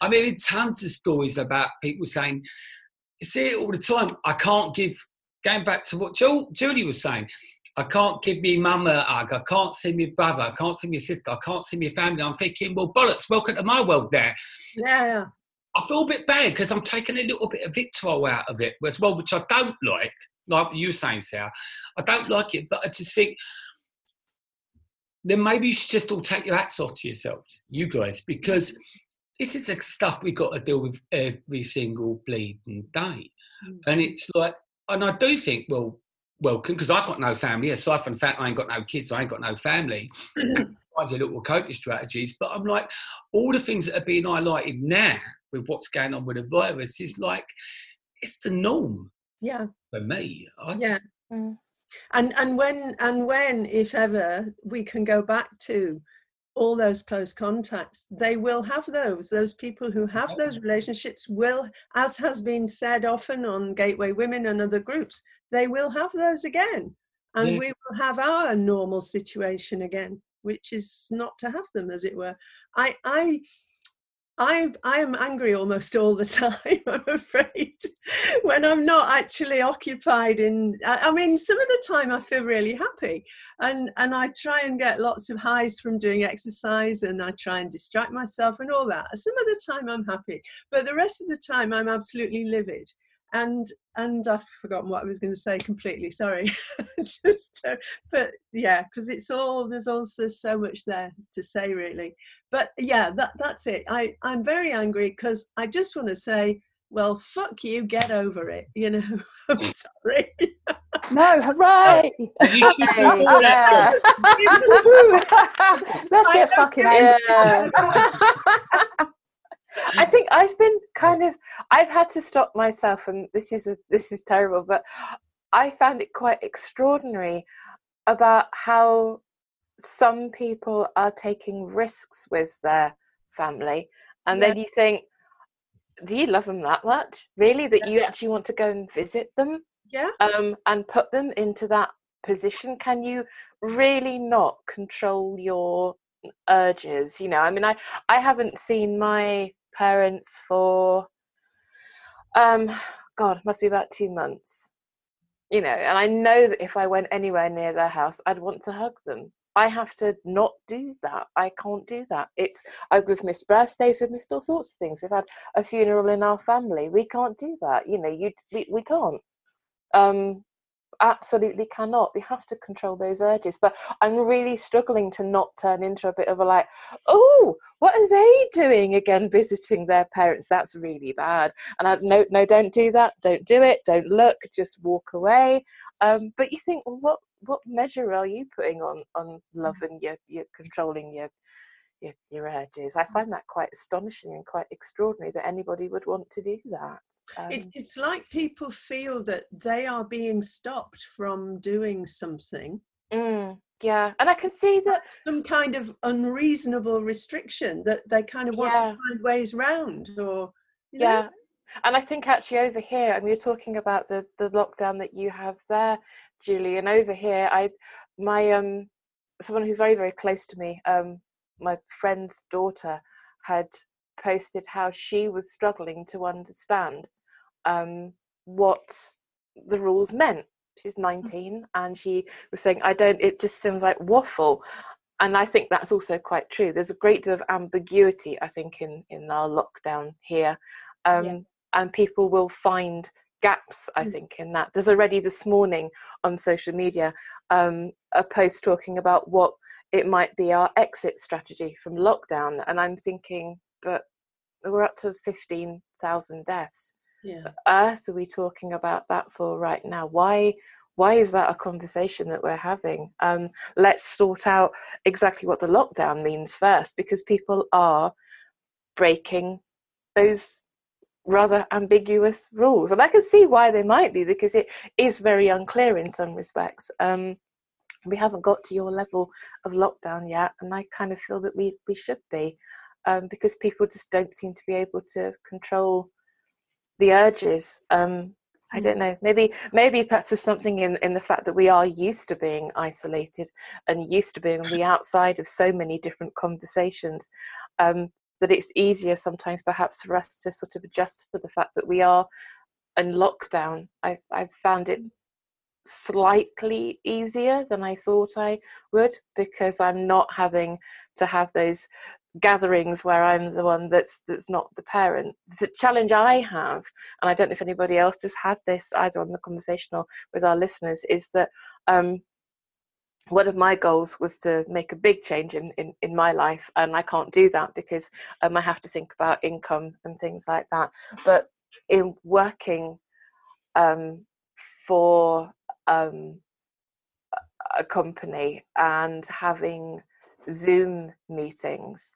I mean, in tons of stories about people saying, you see it all the time. I can't give, going back to what Julie was saying, I can't give me mum a hug. I can't see my brother. I can't see my sister. I can't see my family. I'm thinking, well, bollocks, welcome to my world there. Yeah. I feel a bit bad because I'm taking a little bit of vitriol out of it as well, which I don't like. Like you were saying, Sarah, I don't like it, but I just think then maybe you should just all take your hats off to yourselves, you guys, because this is the stuff we've got to deal with every single bleeding day. Mm. And it's like, and I do think, well, welcome, because I've got no family, aside from the fact I ain't got no kids, I ain't got no family. find your little coping strategies, but I'm like, all the things that are being highlighted now with what's going on with the virus is like it's the norm. Yeah. For me. I yeah. Mm. And and when and when, if ever, we can go back to all those close contacts, they will have those. Those people who have those relationships will, as has been said often on Gateway Women and other groups, they will have those again. And yeah. we will have our normal situation again, which is not to have them, as it were. I I I I am angry almost all the time. I'm afraid when I'm not actually occupied in. I, mean, some of the time I feel really happy, and and I try and get lots of highs from doing exercise, and I try and distract myself and all that. Some of the time I'm happy, but the rest of the time I'm absolutely livid and and I've forgotten what I was going to say completely. Sorry, just uh, but yeah, because it's all there's also so much there to say really. But yeah, that that's it. I I'm very angry because I just want to say, well, fuck you, get over it. You know, I'm sorry. No, hooray! yeah. Let's get fucking yeah. I think I've been kind of I've had to stop myself and this is a, this is terrible but I found it quite extraordinary about how some people are taking risks with their family and yeah. then you think do you love them that much? Really that you actually want to go and visit them? Yeah. Um and put them into that position? Can you really not control your urges? You know i mean i i haven't seen my parents for um god must be about two months. You know and i know that if i went anywhere near their house i'd want to hug them. I have to not do that. I can't do that. It's i've missed birthdays we've missed all sorts of things. We've had a funeral in our family. We can't do that. You know you we, we can't. Um absolutely cannot. They have to control those urges. But I'm really struggling to not turn into a bit of a like, oh, what are they doing again, visiting their parents? That's really bad. And I no, no, don't do that. Don't do it. Don't look. Just walk away. Um, but you think, well, what what measure are you putting on on love and you're, you're controlling your your, your urges. I find that quite astonishing and quite extraordinary that anybody would want to do that. Um, it's, it's like people feel that they are being stopped from doing something mm, yeah, and I can see that some kind of unreasonable restriction that they kind of want Yeah. to find ways round or you know? yeah and i think actually over here and we were talking about the the lockdown that you have there julie and over here i my um someone who's very very close to me um my friend's daughter had posted how she was struggling to understand um what the rules meant. She's 19 and she was saying i don't it just seems like waffle. And i think that's also quite true. There's a great deal of ambiguity i think in in our lockdown here um, Yeah. and people will find gaps i Mm. think in that. There's already this morning on social media um, a post talking about what it might be our exit strategy from lockdown and i'm thinking but we're up to 15,000 deaths yeah. Earth are we talking about that for right now? Why why is that a conversation that we're having? Um, let's sort out exactly what the lockdown means first because people are breaking those rather ambiguous rules and i can see why they might be because it is very unclear in some respects. Um, we haven't got to your level of lockdown yet and i kind of feel that we we should be um, because people just don't seem to be able to control the urges um i don't know maybe maybe that's just something in in the fact that we are used to being isolated and used to being on the outside of so many different conversations um that it's easier sometimes perhaps for us to sort of adjust to the fact that we are in lockdown. I i've found it slightly easier than i thought i would because i'm not having to have those gatherings where I'm the one that's that's not the parent. The challenge I have, and I don't know if anybody else has had this either on the conversation or with our listeners, is that um, one of my goals was to make a big change in, in, in my life, and I can't do that because um, I have to think about income and things like that. But in working um, for um, a company and having Zoom meetings,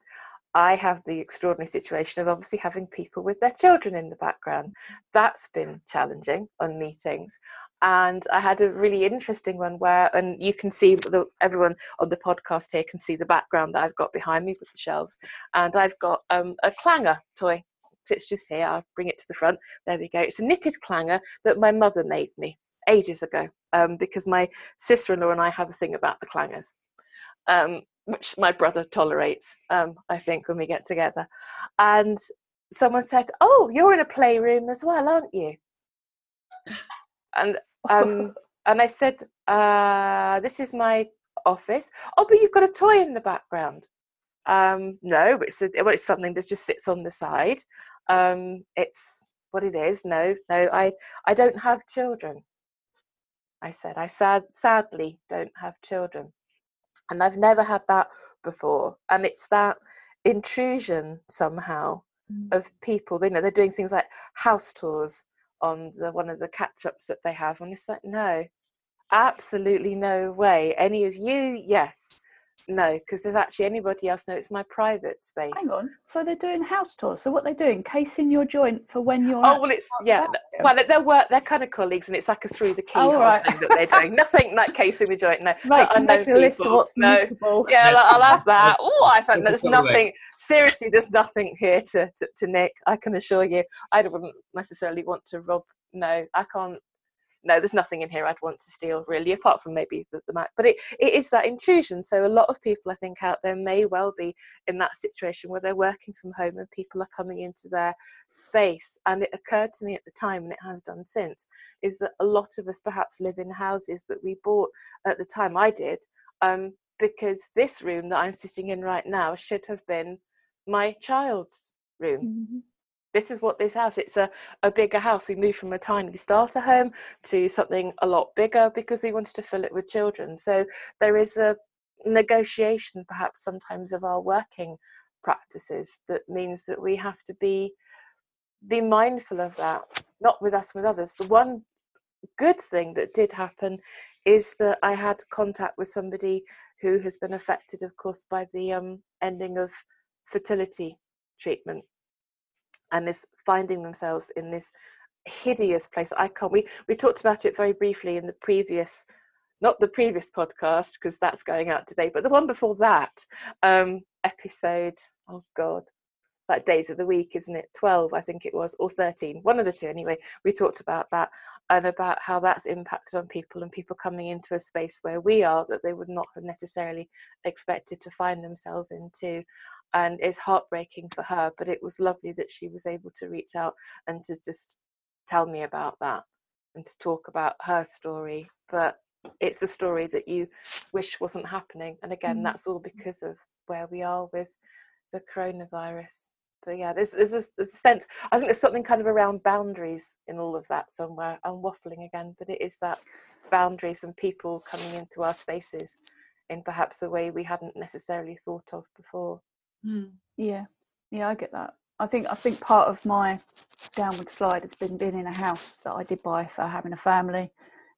I have the extraordinary situation of obviously having people with their children in the background. That's been challenging on meetings. And I had a really interesting one where, and you can see the, everyone on the podcast here can see the background that I've got behind me with the shelves. And I've got um, a clanger toy. It's just here. I'll bring it to the front. There we go. It's a knitted clanger that my mother made me ages ago um, because my sister-in-law and I have a thing about the clangers. Um, which my brother tolerates, um, I think, when we get together. And someone said, "Oh, you're in a playroom as well, aren't you?" And um, and I said, uh, "This is my office." Oh, but you've got a toy in the background. Um, no, it's a, well, it's something that just sits on the side. Um, it's what it is. No, no, I I don't have children. I said, I sad sadly don't have children and I've never had that before. And it's that intrusion somehow mm. of people. You know, they're doing things like house tours on the one of the catch ups that they have, and it's like, no, absolutely no way. Any of you, yes. No, because there's actually anybody else. No, it's my private space. Hang on. So they're doing house tours. So what they're doing, casing your joint for when you're. Oh well, it's yeah. bathroom. Well, they're work. They're kind of colleagues, and it's like a through the keyhole Oh, right. thing that they're doing. Nothing like casing the joint. No, right, but can make unknown a list of what's No, mutable. yeah, I'll I'll have that. Oh, I found That's there's a way. nothing. Seriously, there's nothing here to, to to Nick. I can assure you. I wouldn't necessarily want to rob. No, I can't. No, there's nothing in here I'd want to steal, really, apart from maybe the, the Mac. But it, it is that intrusion. So a lot of people, I think, out there may well be in that situation where they're working from home and people are coming into their space. And it occurred to me at the time, and it has done since, is that a lot of us perhaps live in houses that we bought at the time. I did, um, because this room that I'm sitting in right now should have been my child's room. Mhm. This is what this house. It's a, a bigger house. We moved from a tiny starter home to something a lot bigger because we wanted to fill it with children. So there is a negotiation, perhaps sometimes, of our working practices that means that we have to be be mindful of that. Not with us, with others. The one good thing that did happen is that I had contact with somebody who has been affected, of course, by the um, ending of fertility treatment and this finding themselves in this hideous place. I can't. We we talked about it very briefly in the previous, not the previous podcast because that's going out today, but the one before that um, episode. Oh God, that days of the week, isn't it? Twelve, I think it was, or thirteen. One of the two, anyway. We talked about that and about how that's impacted on people and people coming into a space where we are that they would not have necessarily expected to find themselves into and it's heartbreaking for her but it was lovely that she was able to reach out and to just tell me about that and to talk about her story but it's a story that you wish wasn't happening and again mm. that's all because of where we are with the coronavirus but yeah there's, there's, a, there's a sense i think there's something kind of around boundaries in all of that somewhere i'm waffling again but it is that boundaries and people coming into our spaces in perhaps a way we hadn't necessarily thought of before mm. yeah yeah i get that I think I think part of my downward slide has been being in a house that I did buy for having a family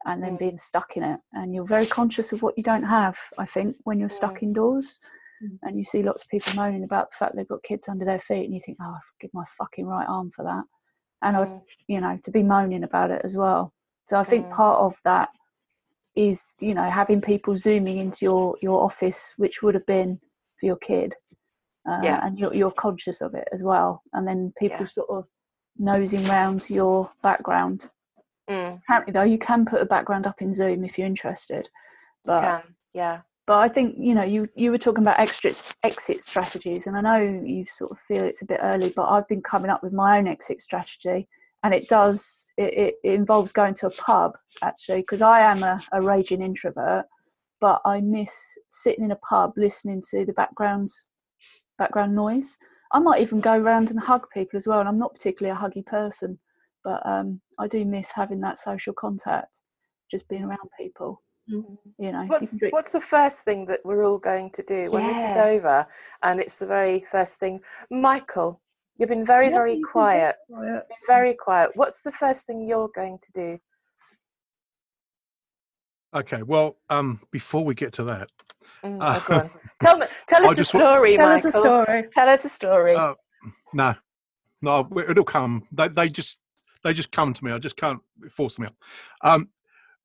and then mm. being stuck in it. And you're very conscious of what you don't have, I think, when you're stuck indoors. Mm. And you see lots of people moaning about the fact they've got kids under their feet and you think, Oh, I'll give my fucking right arm for that. And I you know, to be moaning about it as well. So I think part of that is, you know, having people zooming into your, your office, which would have been for your kid uh, yeah. and you're, you're conscious of it as well and then people yeah. sort of nosing round your background mm. apparently though you can put a background up in zoom if you're interested but you can yeah but i think you know you you were talking about exit exit strategies and i know you sort of feel it's a bit early but i've been coming up with my own exit strategy and it does it, it, involves going to a pub actually because i am a, a raging introvert but i miss sitting in a pub listening to the background background noise. I might even go around and hug people as well. And I'm not particularly a huggy person, but um, I do miss having that social contact, just being around people. Mm-hmm. You know, what's, you what's the first thing that we're all going to do when yeah. this is over? And it's the very first thing. Michael, you've been very, yeah, very quiet. Very quiet. very quiet. What's the first thing you're going to do? Okay, well, um, before we get to that, mm, uh, tell me, tell us a story, tell Michael. Us a story. Tell us a story. Uh, no, no, it'll come. They, they just, they just come to me. I just can't force them out. Um,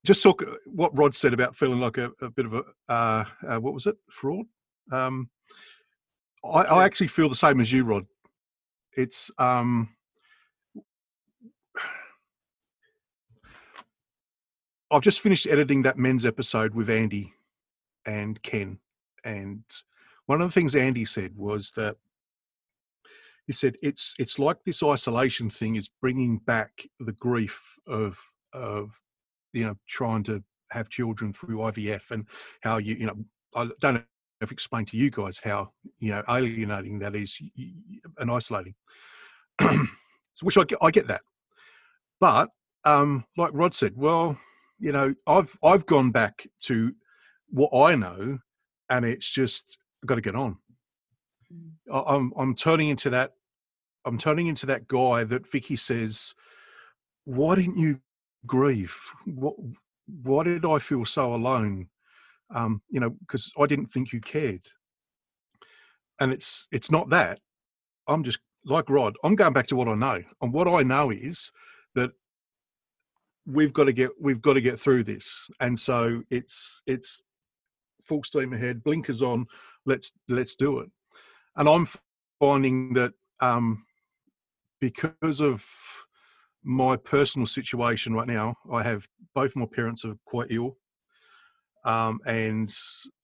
just talk what Rod said about feeling like a, a bit of a, uh, uh, what was it, fraud? Um, I, I actually feel the same as you, Rod. It's um, I've just finished editing that men's episode with Andy and Ken, and one of the things Andy said was that he said it's it's like this isolation thing is bringing back the grief of of you know trying to have children through IVF and how you you know I don't I explained to you guys how you know alienating that is and isolating. so which I get, I get that, but um, like Rod said, well, you know, I've I've gone back to what I know, and it's just I've got to get on. Mm. I'm I'm turning into that. I'm turning into that guy that Vicky says, "Why didn't you grieve? What? Why did I feel so alone? Um, you know, because I didn't think you cared." And it's it's not that. I'm just like Rod. I'm going back to what I know, and what I know is that we've got to get we've got to get through this. And so it's it's full steam ahead blinkers on let's let's do it. And i'm finding that um because of my personal situation right now i have both my parents are quite ill um and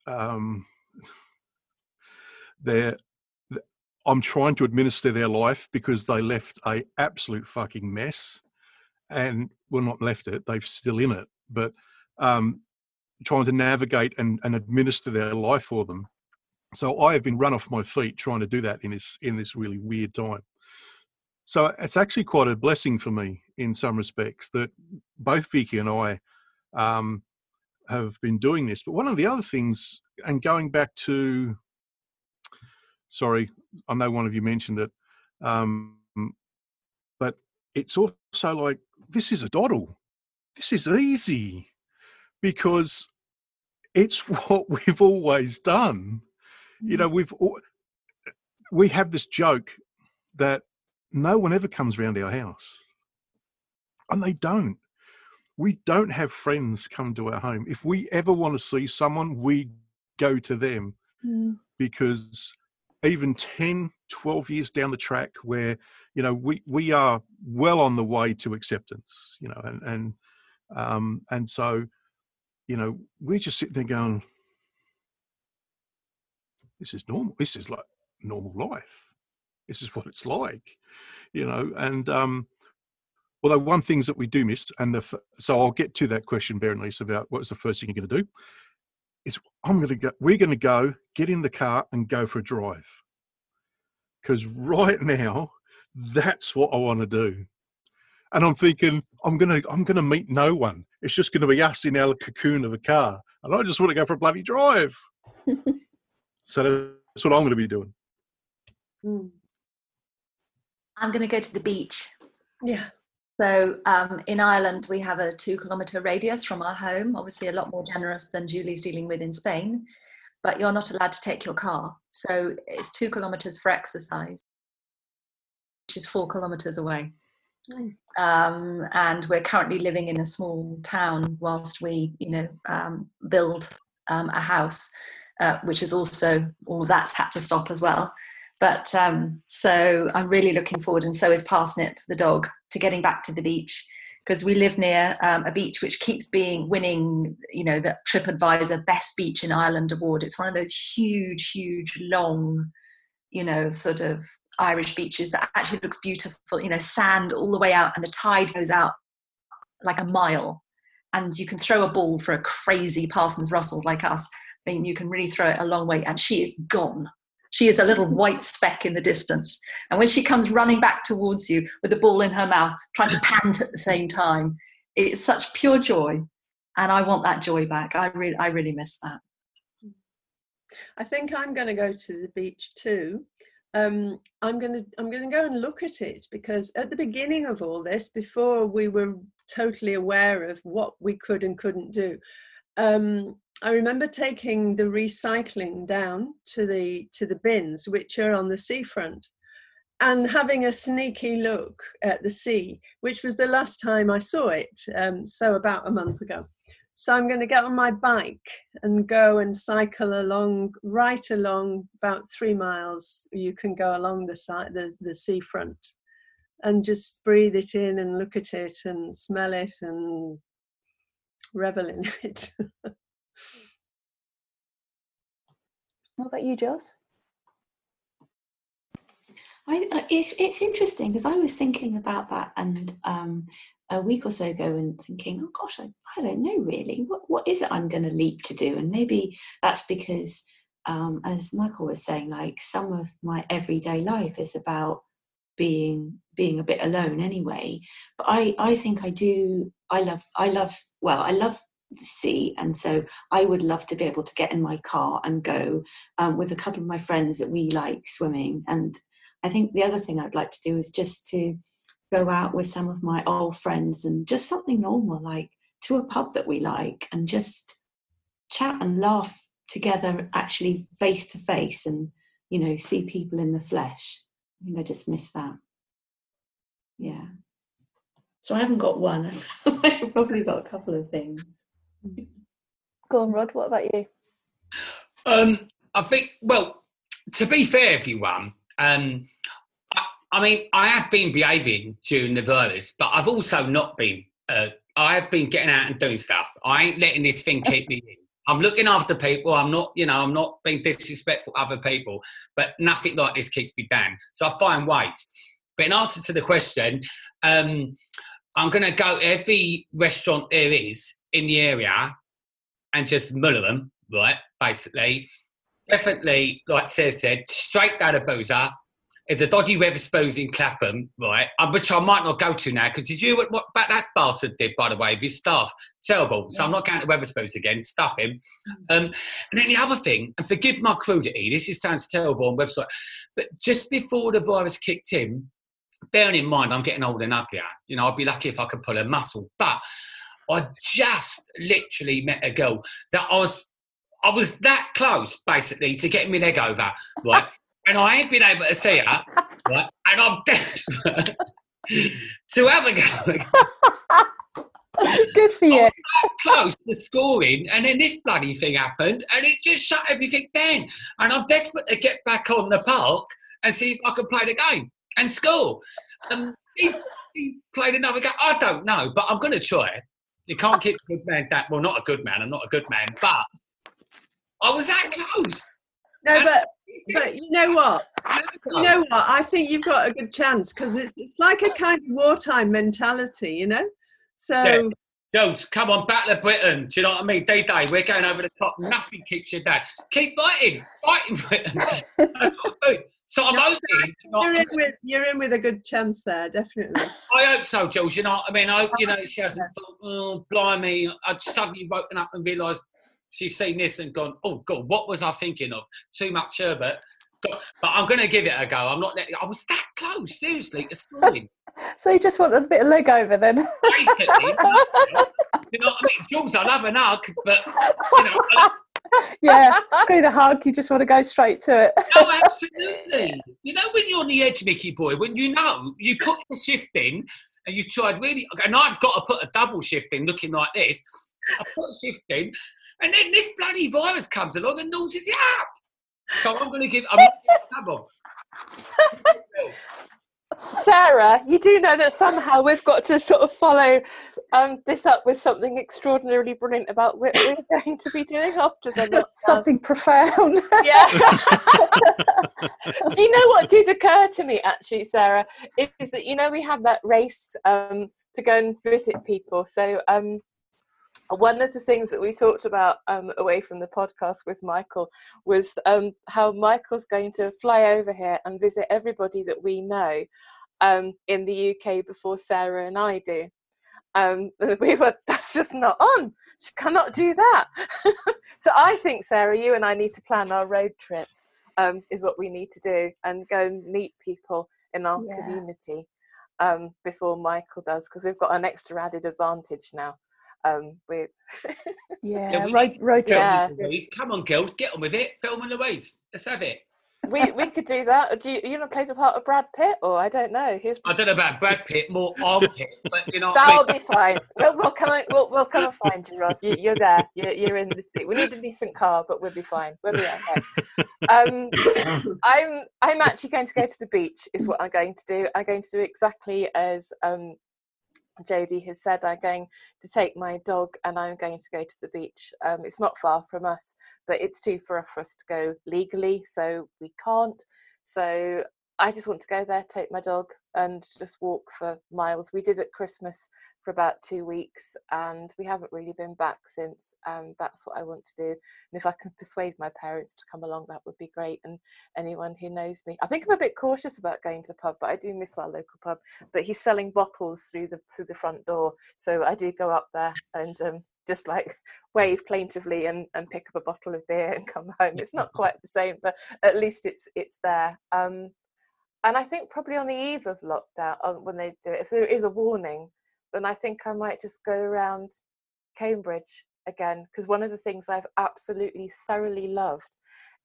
um they're i'm trying to administer their life because they left a absolute fucking mess and well, not left it; they've still in it, but um, trying to navigate and, and administer their life for them. So I have been run off my feet trying to do that in this in this really weird time. So it's actually quite a blessing for me in some respects that both Vicky and I um, have been doing this. But one of the other things, and going back to, sorry, I know one of you mentioned it, um, it's also like this is a doddle. This is easy because it's what we've always done. You know, mm. we've we have this joke that no one ever comes round our house, and they don't. We don't have friends come to our home. If we ever want to see someone, we go to them Mm. because even 10 12 years down the track where you know we we are well on the way to acceptance you know and and um and so you know we're just sitting there going this is normal. This is like normal life. This is what it's like you know and um although one things that we do miss and the so i'll get to that question berenice about what's the first thing you're going to do is i'm going to go we're going to go get in the car and go for a drive because right now that's what i want to do and i'm thinking i'm going to i'm going to meet no one it's just going to be us in our cocoon of a car and i just want to go for a bloody drive so that's what i'm going to be doing Mm. I'm going to go to the beach. Yeah. So um, in Ireland, we have a two kilometre radius from our home, obviously a lot more generous than Julie's dealing with in Spain, but you're not allowed to take your car. So it's two kilometres for exercise, which is four kilometres away. Mm. Um, and we're currently living in a small town whilst we, you know, um, build um, a house, uh, which is also all that's had to stop as well. But um, so I'm really looking forward, and so is Parsnip, the dog, to getting back to the beach because we live near um, a beach which keeps being winning, you know, the TripAdvisor Best Beach in Ireland award. It's one of those huge, huge, long, you know, sort of Irish beaches that actually looks beautiful. You know, sand all the way out, and the tide goes out like a mile, and you can throw a ball for a crazy Parson Russell like us. I mean, you can really throw it a long way, and she is gone. She is a little white speck in the distance. And when she comes running back towards you with the ball in her mouth, trying to pant at the same time, it's such pure joy. And I want that joy back. I really, I really miss that. I think I'm going to go to the beach too. Um, I'm going to I'm going to go and look at it because at the beginning of all this, before we were totally aware of what we could and couldn't do, um, I remember taking the recycling down to the to the bins, which are on the seafront, and having a sneaky look at the sea, which was the last time I saw it. Um, so about a month ago. So I'm going to get on my bike and go and cycle along, right along about three miles. You can go along the side, the, the seafront, and just breathe it in and look at it and smell it and revel in it. What about you, Joss? I, uh, it's it's interesting because I was thinking about that and um, a week or so ago and thinking, oh gosh, I, I don't know really what what is it I'm going to leap to do, and maybe that's because um, as Michael was saying, like some of my everyday life is about being being a bit alone anyway. But I I think I do I love I love well I love the sea and so i would love to be able to get in my car and go um, with a couple of my friends that we like swimming. And i think the other thing i'd like to do is just to go out with some of my old friends and just something normal like to a pub that we like and just chat and laugh together actually face to face and you know see people in the flesh. I think i just miss that. Yeah. So i haven't got one. I've probably got a couple of things Go on, Rod. What about you? Um, I think, well, to be fair, everyone, um, I, I mean, I have been behaving during the virus, but I've also not been. Uh, I have been getting out and doing stuff. I ain't letting this thing keep me in. I'm looking after people. I'm not, you know, I'm not being disrespectful to other people, but nothing like this keeps me down. So I find ways. But in answer to the question, um, I'm going to go every restaurant there is in the area and just muller them, right? Basically, definitely, like Sarah said, straight down a boozer. There's a dodgy Wetherspoons in Clapham, right? Um, which I might not go to now because did you what, what about that bastard did, by the way, with his staff? Terrible. So I'm not going to Wetherspoons again. Stuff him. Um, and then the other thing, and forgive my crudity, this is, sounds terrible on website, but just before the virus kicked in, bearing in mind I'm getting older and uglier, you know, I'd be lucky if I could pull a muscle, but I just literally met a girl that I was I was that close basically to getting my leg over, right? and I ain't been able to see her, right? And I'm desperate to have a go. Good for I you. was that close to scoring, and then this bloody thing happened, and it just shut everything down. And I'm desperate to get back on the park and see if I can play the game and score. Um, he, he played another game. I don't know, but I'm going to try. You can't keep a good man down. Well, not a good man. I'm not a good man, but I was that close. No, but but you know what? You know what? I think you've got a good chance because it's it's like a kind of wartime mentality, you know. So Yeah. Jones, come on, Battle of Britain. Do you know what I mean? Day day, we're going over the top. Nothing keeps you down. Keep fighting, fighting Britain. That's I'm doing. So I'm hoping. you're in with you're in with a good chance there, definitely. I hope so, Jules. You know I mean? I hope, you know, she hasn't thought, oh, blimey. I'd suddenly woken up and realised she's seen this and gone, oh, God, what was I thinking of? Too much sherbet. God, But I'm going to give it a go. I'm not letting, I was that close, seriously, to scoring. So you just want a bit of leg over then? Basically, you know, you know what I mean? Jules, I love an hug, but, you know, I, yeah, screw the hug. You just want to go straight to it. Oh, absolutely. You know when you're on the edge, Mickey boy, when you know you put the shift in and you tried really, and I've got to put a double shift in looking like this. I put a shift in, and then this bloody virus comes along and noses you up. So I'm going to give, I'm going to give a double. Sarah, you do know that somehow we've got to sort of follow um, this up with something extraordinarily brilliant about what we're going to be doing after the. Something profound. Yeah. do you know what did occur to me actually, Sarah? Is that you know we have that race um, to go and visit people. So um, one of the things that we talked about um, away from the podcast with Michael was um, how Michael's going to fly over here and visit everybody that we know um, in the UK before Sarah and I do. Um, we were that's just not on. She cannot do that. so I think Sarah, you and I need to plan our road trip. Um, is what we need to do and go and meet people in our Yeah. community um, before Michael does because we've got an extra added advantage now. Um, we Yeah, we road, road trip. Yeah. Thelma and Louise, come on, girls, get on with it. Film on the ways let's have it. We we could do that. Do you, you want to play the part of Brad Pitt, or I don't know? Here's I don't know about Brad Pitt, more armpit, but you know that'll mean? be fine. We'll, we'll come and we'll, we'll come and find you, Rob. You, you're there. You're, you're in the seat. We need a decent car, but we'll be fine. We'll be okay. Um, I'm I'm actually going to go to the beach. Is what I'm going to do. I'm going to do exactly as um, Jody has said. I'm going to take my dog and I'm going to go to the beach. Um, it's not far from us, but it's too far for us to go legally, so we can't. So I just want to go there, take my dog, and just walk for miles. We did at Christmas for about two weeks, and we haven't really been back since. And that's what I want to do. And if I can persuade my parents to come along, that would be great. And anyone who knows me, I think I'm a bit cautious about going to pub, but I do miss our local pub. But he's selling bottles through the through the front door, so I do go up there and um, just like wave plaintively and, and pick up a bottle of beer and come home. It's not quite the same, but at least it's it's there. Um, and I think probably on the eve of lockdown, uh, when they do it, if there is a warning, then I think I might just go around Cambridge again because one of the things I've absolutely thoroughly loved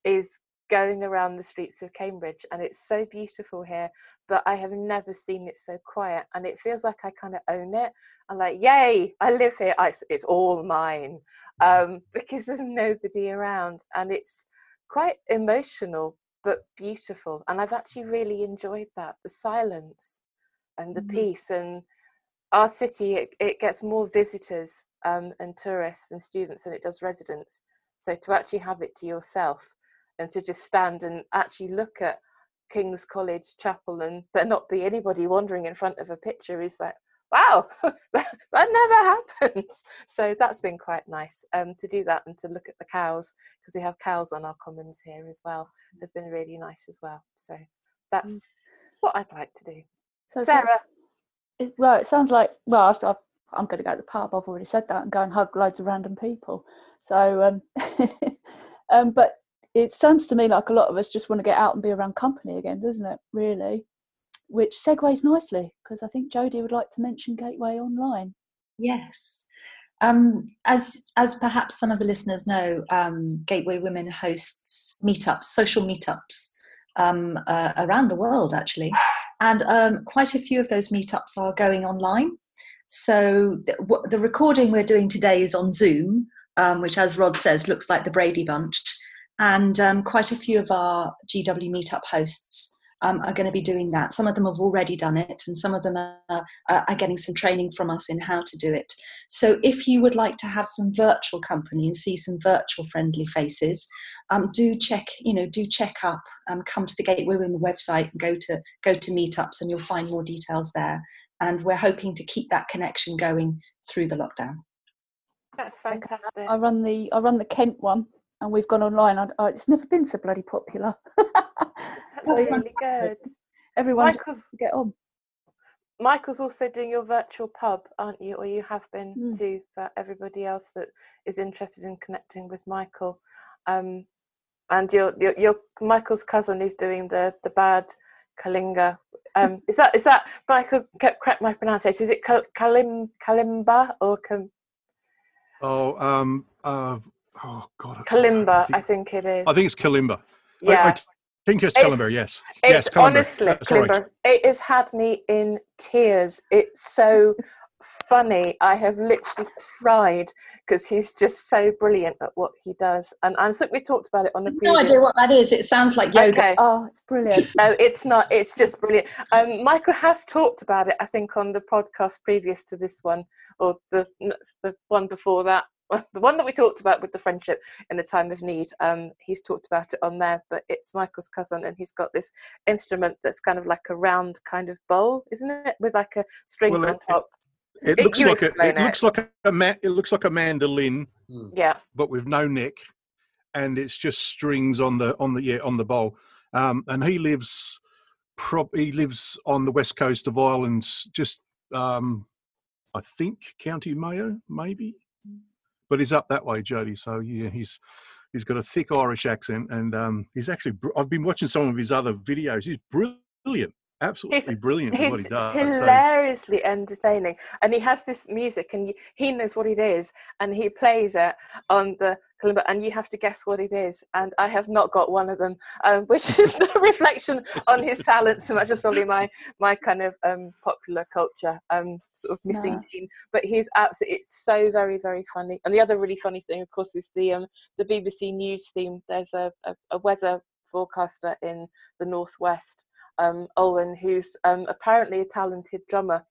is going around the streets of Cambridge and it's so beautiful here but I have never seen it so quiet and it feels like I kind of own it I'm like yay I live here I, it's all mine um, because there's nobody around and it's quite emotional but beautiful and I've actually really enjoyed that the silence and the Mhm. peace and our city it, it gets more visitors um, and tourists and students than it does residents. So to actually have it to yourself and to just stand and actually look at king's college chapel and there not be anybody wandering in front of a picture is like wow that, that never happens. So that's been quite nice um, to do that and to look at the cows because we have cows on our commons here as well. Has been really nice as well. So that's what i'd like to do. So sarah It, well, it sounds like well, I've, I'm going to go to the pub. I've already said that and go and hug loads of random people. So, um, um, but it sounds to me like a lot of us just want to get out and be around company again, doesn't it? Really, which segues nicely because I think Jody would like to mention Gateway Online. Yes. Um, as as perhaps some of the listeners know, um, Gateway Women hosts meetups, social meetups, um, uh, around the world actually, and um, quite a few of those meetups are going online. So the, w- the recording we're doing today is on Zoom, um, which, as Rod says, looks like the Brady Bunch, and um, quite a few of our GW meetup hosts um, are going to be doing that. Some of them have already done it, and some of them are, uh, are, getting some training from us in how to do it. So, if you would like to have some virtual company and see some virtual friendly faces, um, do check. You know, do check up. Um, come to the Gateway Women website and go to go to meetups, and you'll find more details there. And we're hoping to keep that connection going through the lockdown. That's fantastic. I run the I run the Kent one, and we've gone online. I, I, it's never been so bloody popular. That's really good. Everyone Michael's, get on. Michael's also doing your virtual pub, aren't you? Or you have been mm. too for everybody else that is interested in connecting with Michael. Um, and your, your, your Michael's cousin is doing the the bad Kalinga. Um, is that is that Michael? Correct my pronunciation. Is it Kalim Kalimba or Kam? Oh, um, uh, oh God. I Kalimba, I think, I think, it is. I think it's Kalimba. Yeah. I, I think it's Kalimba, yes. It's yes, honestly, Kalimba, it has had me in tears. It's so funny. I have literally cried because he's just so brilliant at what he does. And I think we talked about it on the previous. No idea what that is. It sounds like yoga. Okay. Oh, it's brilliant. no, it's not. It's just brilliant. Um, Michael has talked about it, I think, on the podcast previous to this one, or the the one before that the one that we talked about with the friendship in a time of need um, he's talked about it on there but it's michael's cousin and he's got this instrument that's kind of like a round kind of bowl isn't it? With like a strings well, on top. it, it looks like a, it, it, looks like a ma- it looks like a mandolin yeah. but with no neck and it's just strings on the on the yeah on the bowl. Um, and he lives prop he lives on the west coast of ireland just um, i think county mayo maybe but he's up that way, Jody. So yeah, he's he's got a thick Irish accent, and um, he's actually. I've been watching some of his other videos. He's brilliant, absolutely he's, brilliant. He's what he does. hilariously so. entertaining, and he has this music, and he knows what it is, and he plays it on the kalimba, and you have to guess what it is. And I have not got one of them, um, which is no reflection on his talent so much as probably my my kind of um, popular culture um, sort of missing gene. But he's absolutely it's so very very funny. And the other really funny thing, of course, is the um, the BBC News theme. There's a, a, a weather forecaster in the northwest um, Owain, who's um, apparently a talented drummer.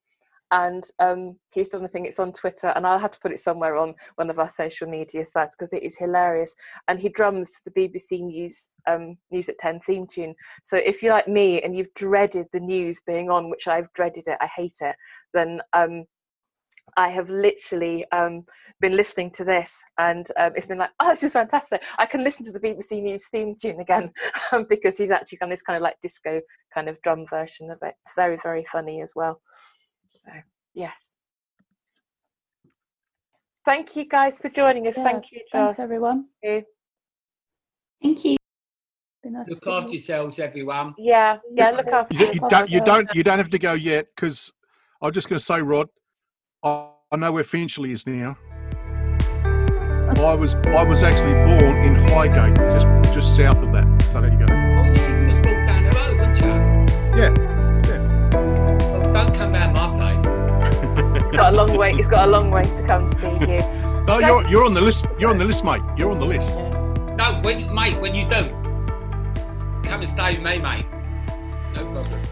And um, he's done a thing, it's on Twitter, and I'll have to put it somewhere on one of our social media sites because it is hilarious. And he drums the BBC News um, News at 10 theme tune. So if you're like me and you've dreaded the news being on, which I've dreaded it, I hate it, then um, I have literally um, been listening to this, and um, it's been like, oh, this is fantastic. I can listen to the BBC News theme tune again um, because he's actually done this kind of like disco kind of drum version of it. It's very, very funny as well. So, yes. Thank you guys for joining us. Yeah, Thank you, Thanks, everyone. Thank you. Thank you. Nice look after you. yourselves, everyone. Yeah, yeah. Look after you, you don't. You don't. You don't have to go yet because I'm just going to say, Rod. I know where Finchley is now. I was I was actually born in Highgate, just just south of that. So there you go. Oh, you was born down the road, weren't you? Yeah. yeah. Well, don't come down my place. it's got a long way. It's got a long way to come to see you. No, you're you're on the list. You're on the list, mate. You're on the list. No, when mate, when you do, come and stay with me, mate. No problem.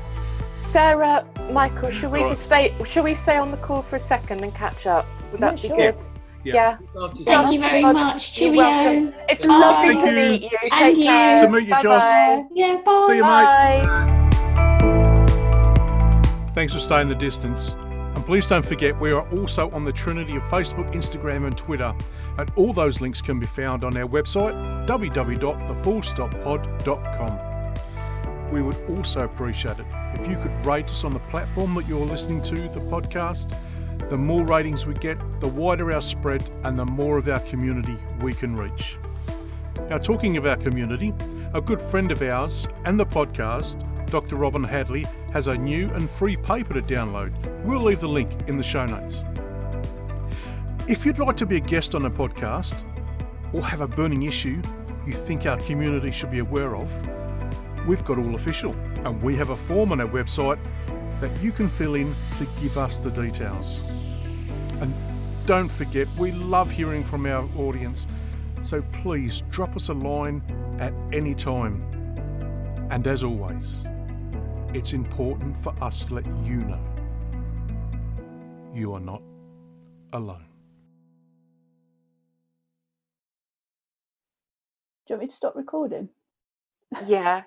Sarah, Michael, should we just stay? Should we stay on the call for a second and catch up? Would that yeah, be sure. good? Yeah. yeah. Thank you very much. Cheerio. It's bye. lovely Thank to you. meet you. And Take you. care. To meet you, bye Joss. Bye. Yeah, bye. See you, mate. Bye. Thanks for staying the distance. And please don't forget, we are also on the Trinity of Facebook, Instagram, and Twitter. And all those links can be found on our website, www.thefullstoppod.com. We would also appreciate it if you could rate us on the platform that you're listening to the podcast. The more ratings we get, the wider our spread and the more of our community we can reach. Now, talking of our community, a good friend of ours and the podcast, Dr. Robin Hadley, has a new and free paper to download. We'll leave the link in the show notes. If you'd like to be a guest on a podcast or have a burning issue you think our community should be aware of, we've got all official, and we have a form on our website that you can fill in to give us the details. And don't forget, we love hearing from our audience, so please drop us a line at any time. And as always, it's important for us to let you know you are not alone. Do you want me to stop recording? Yeah,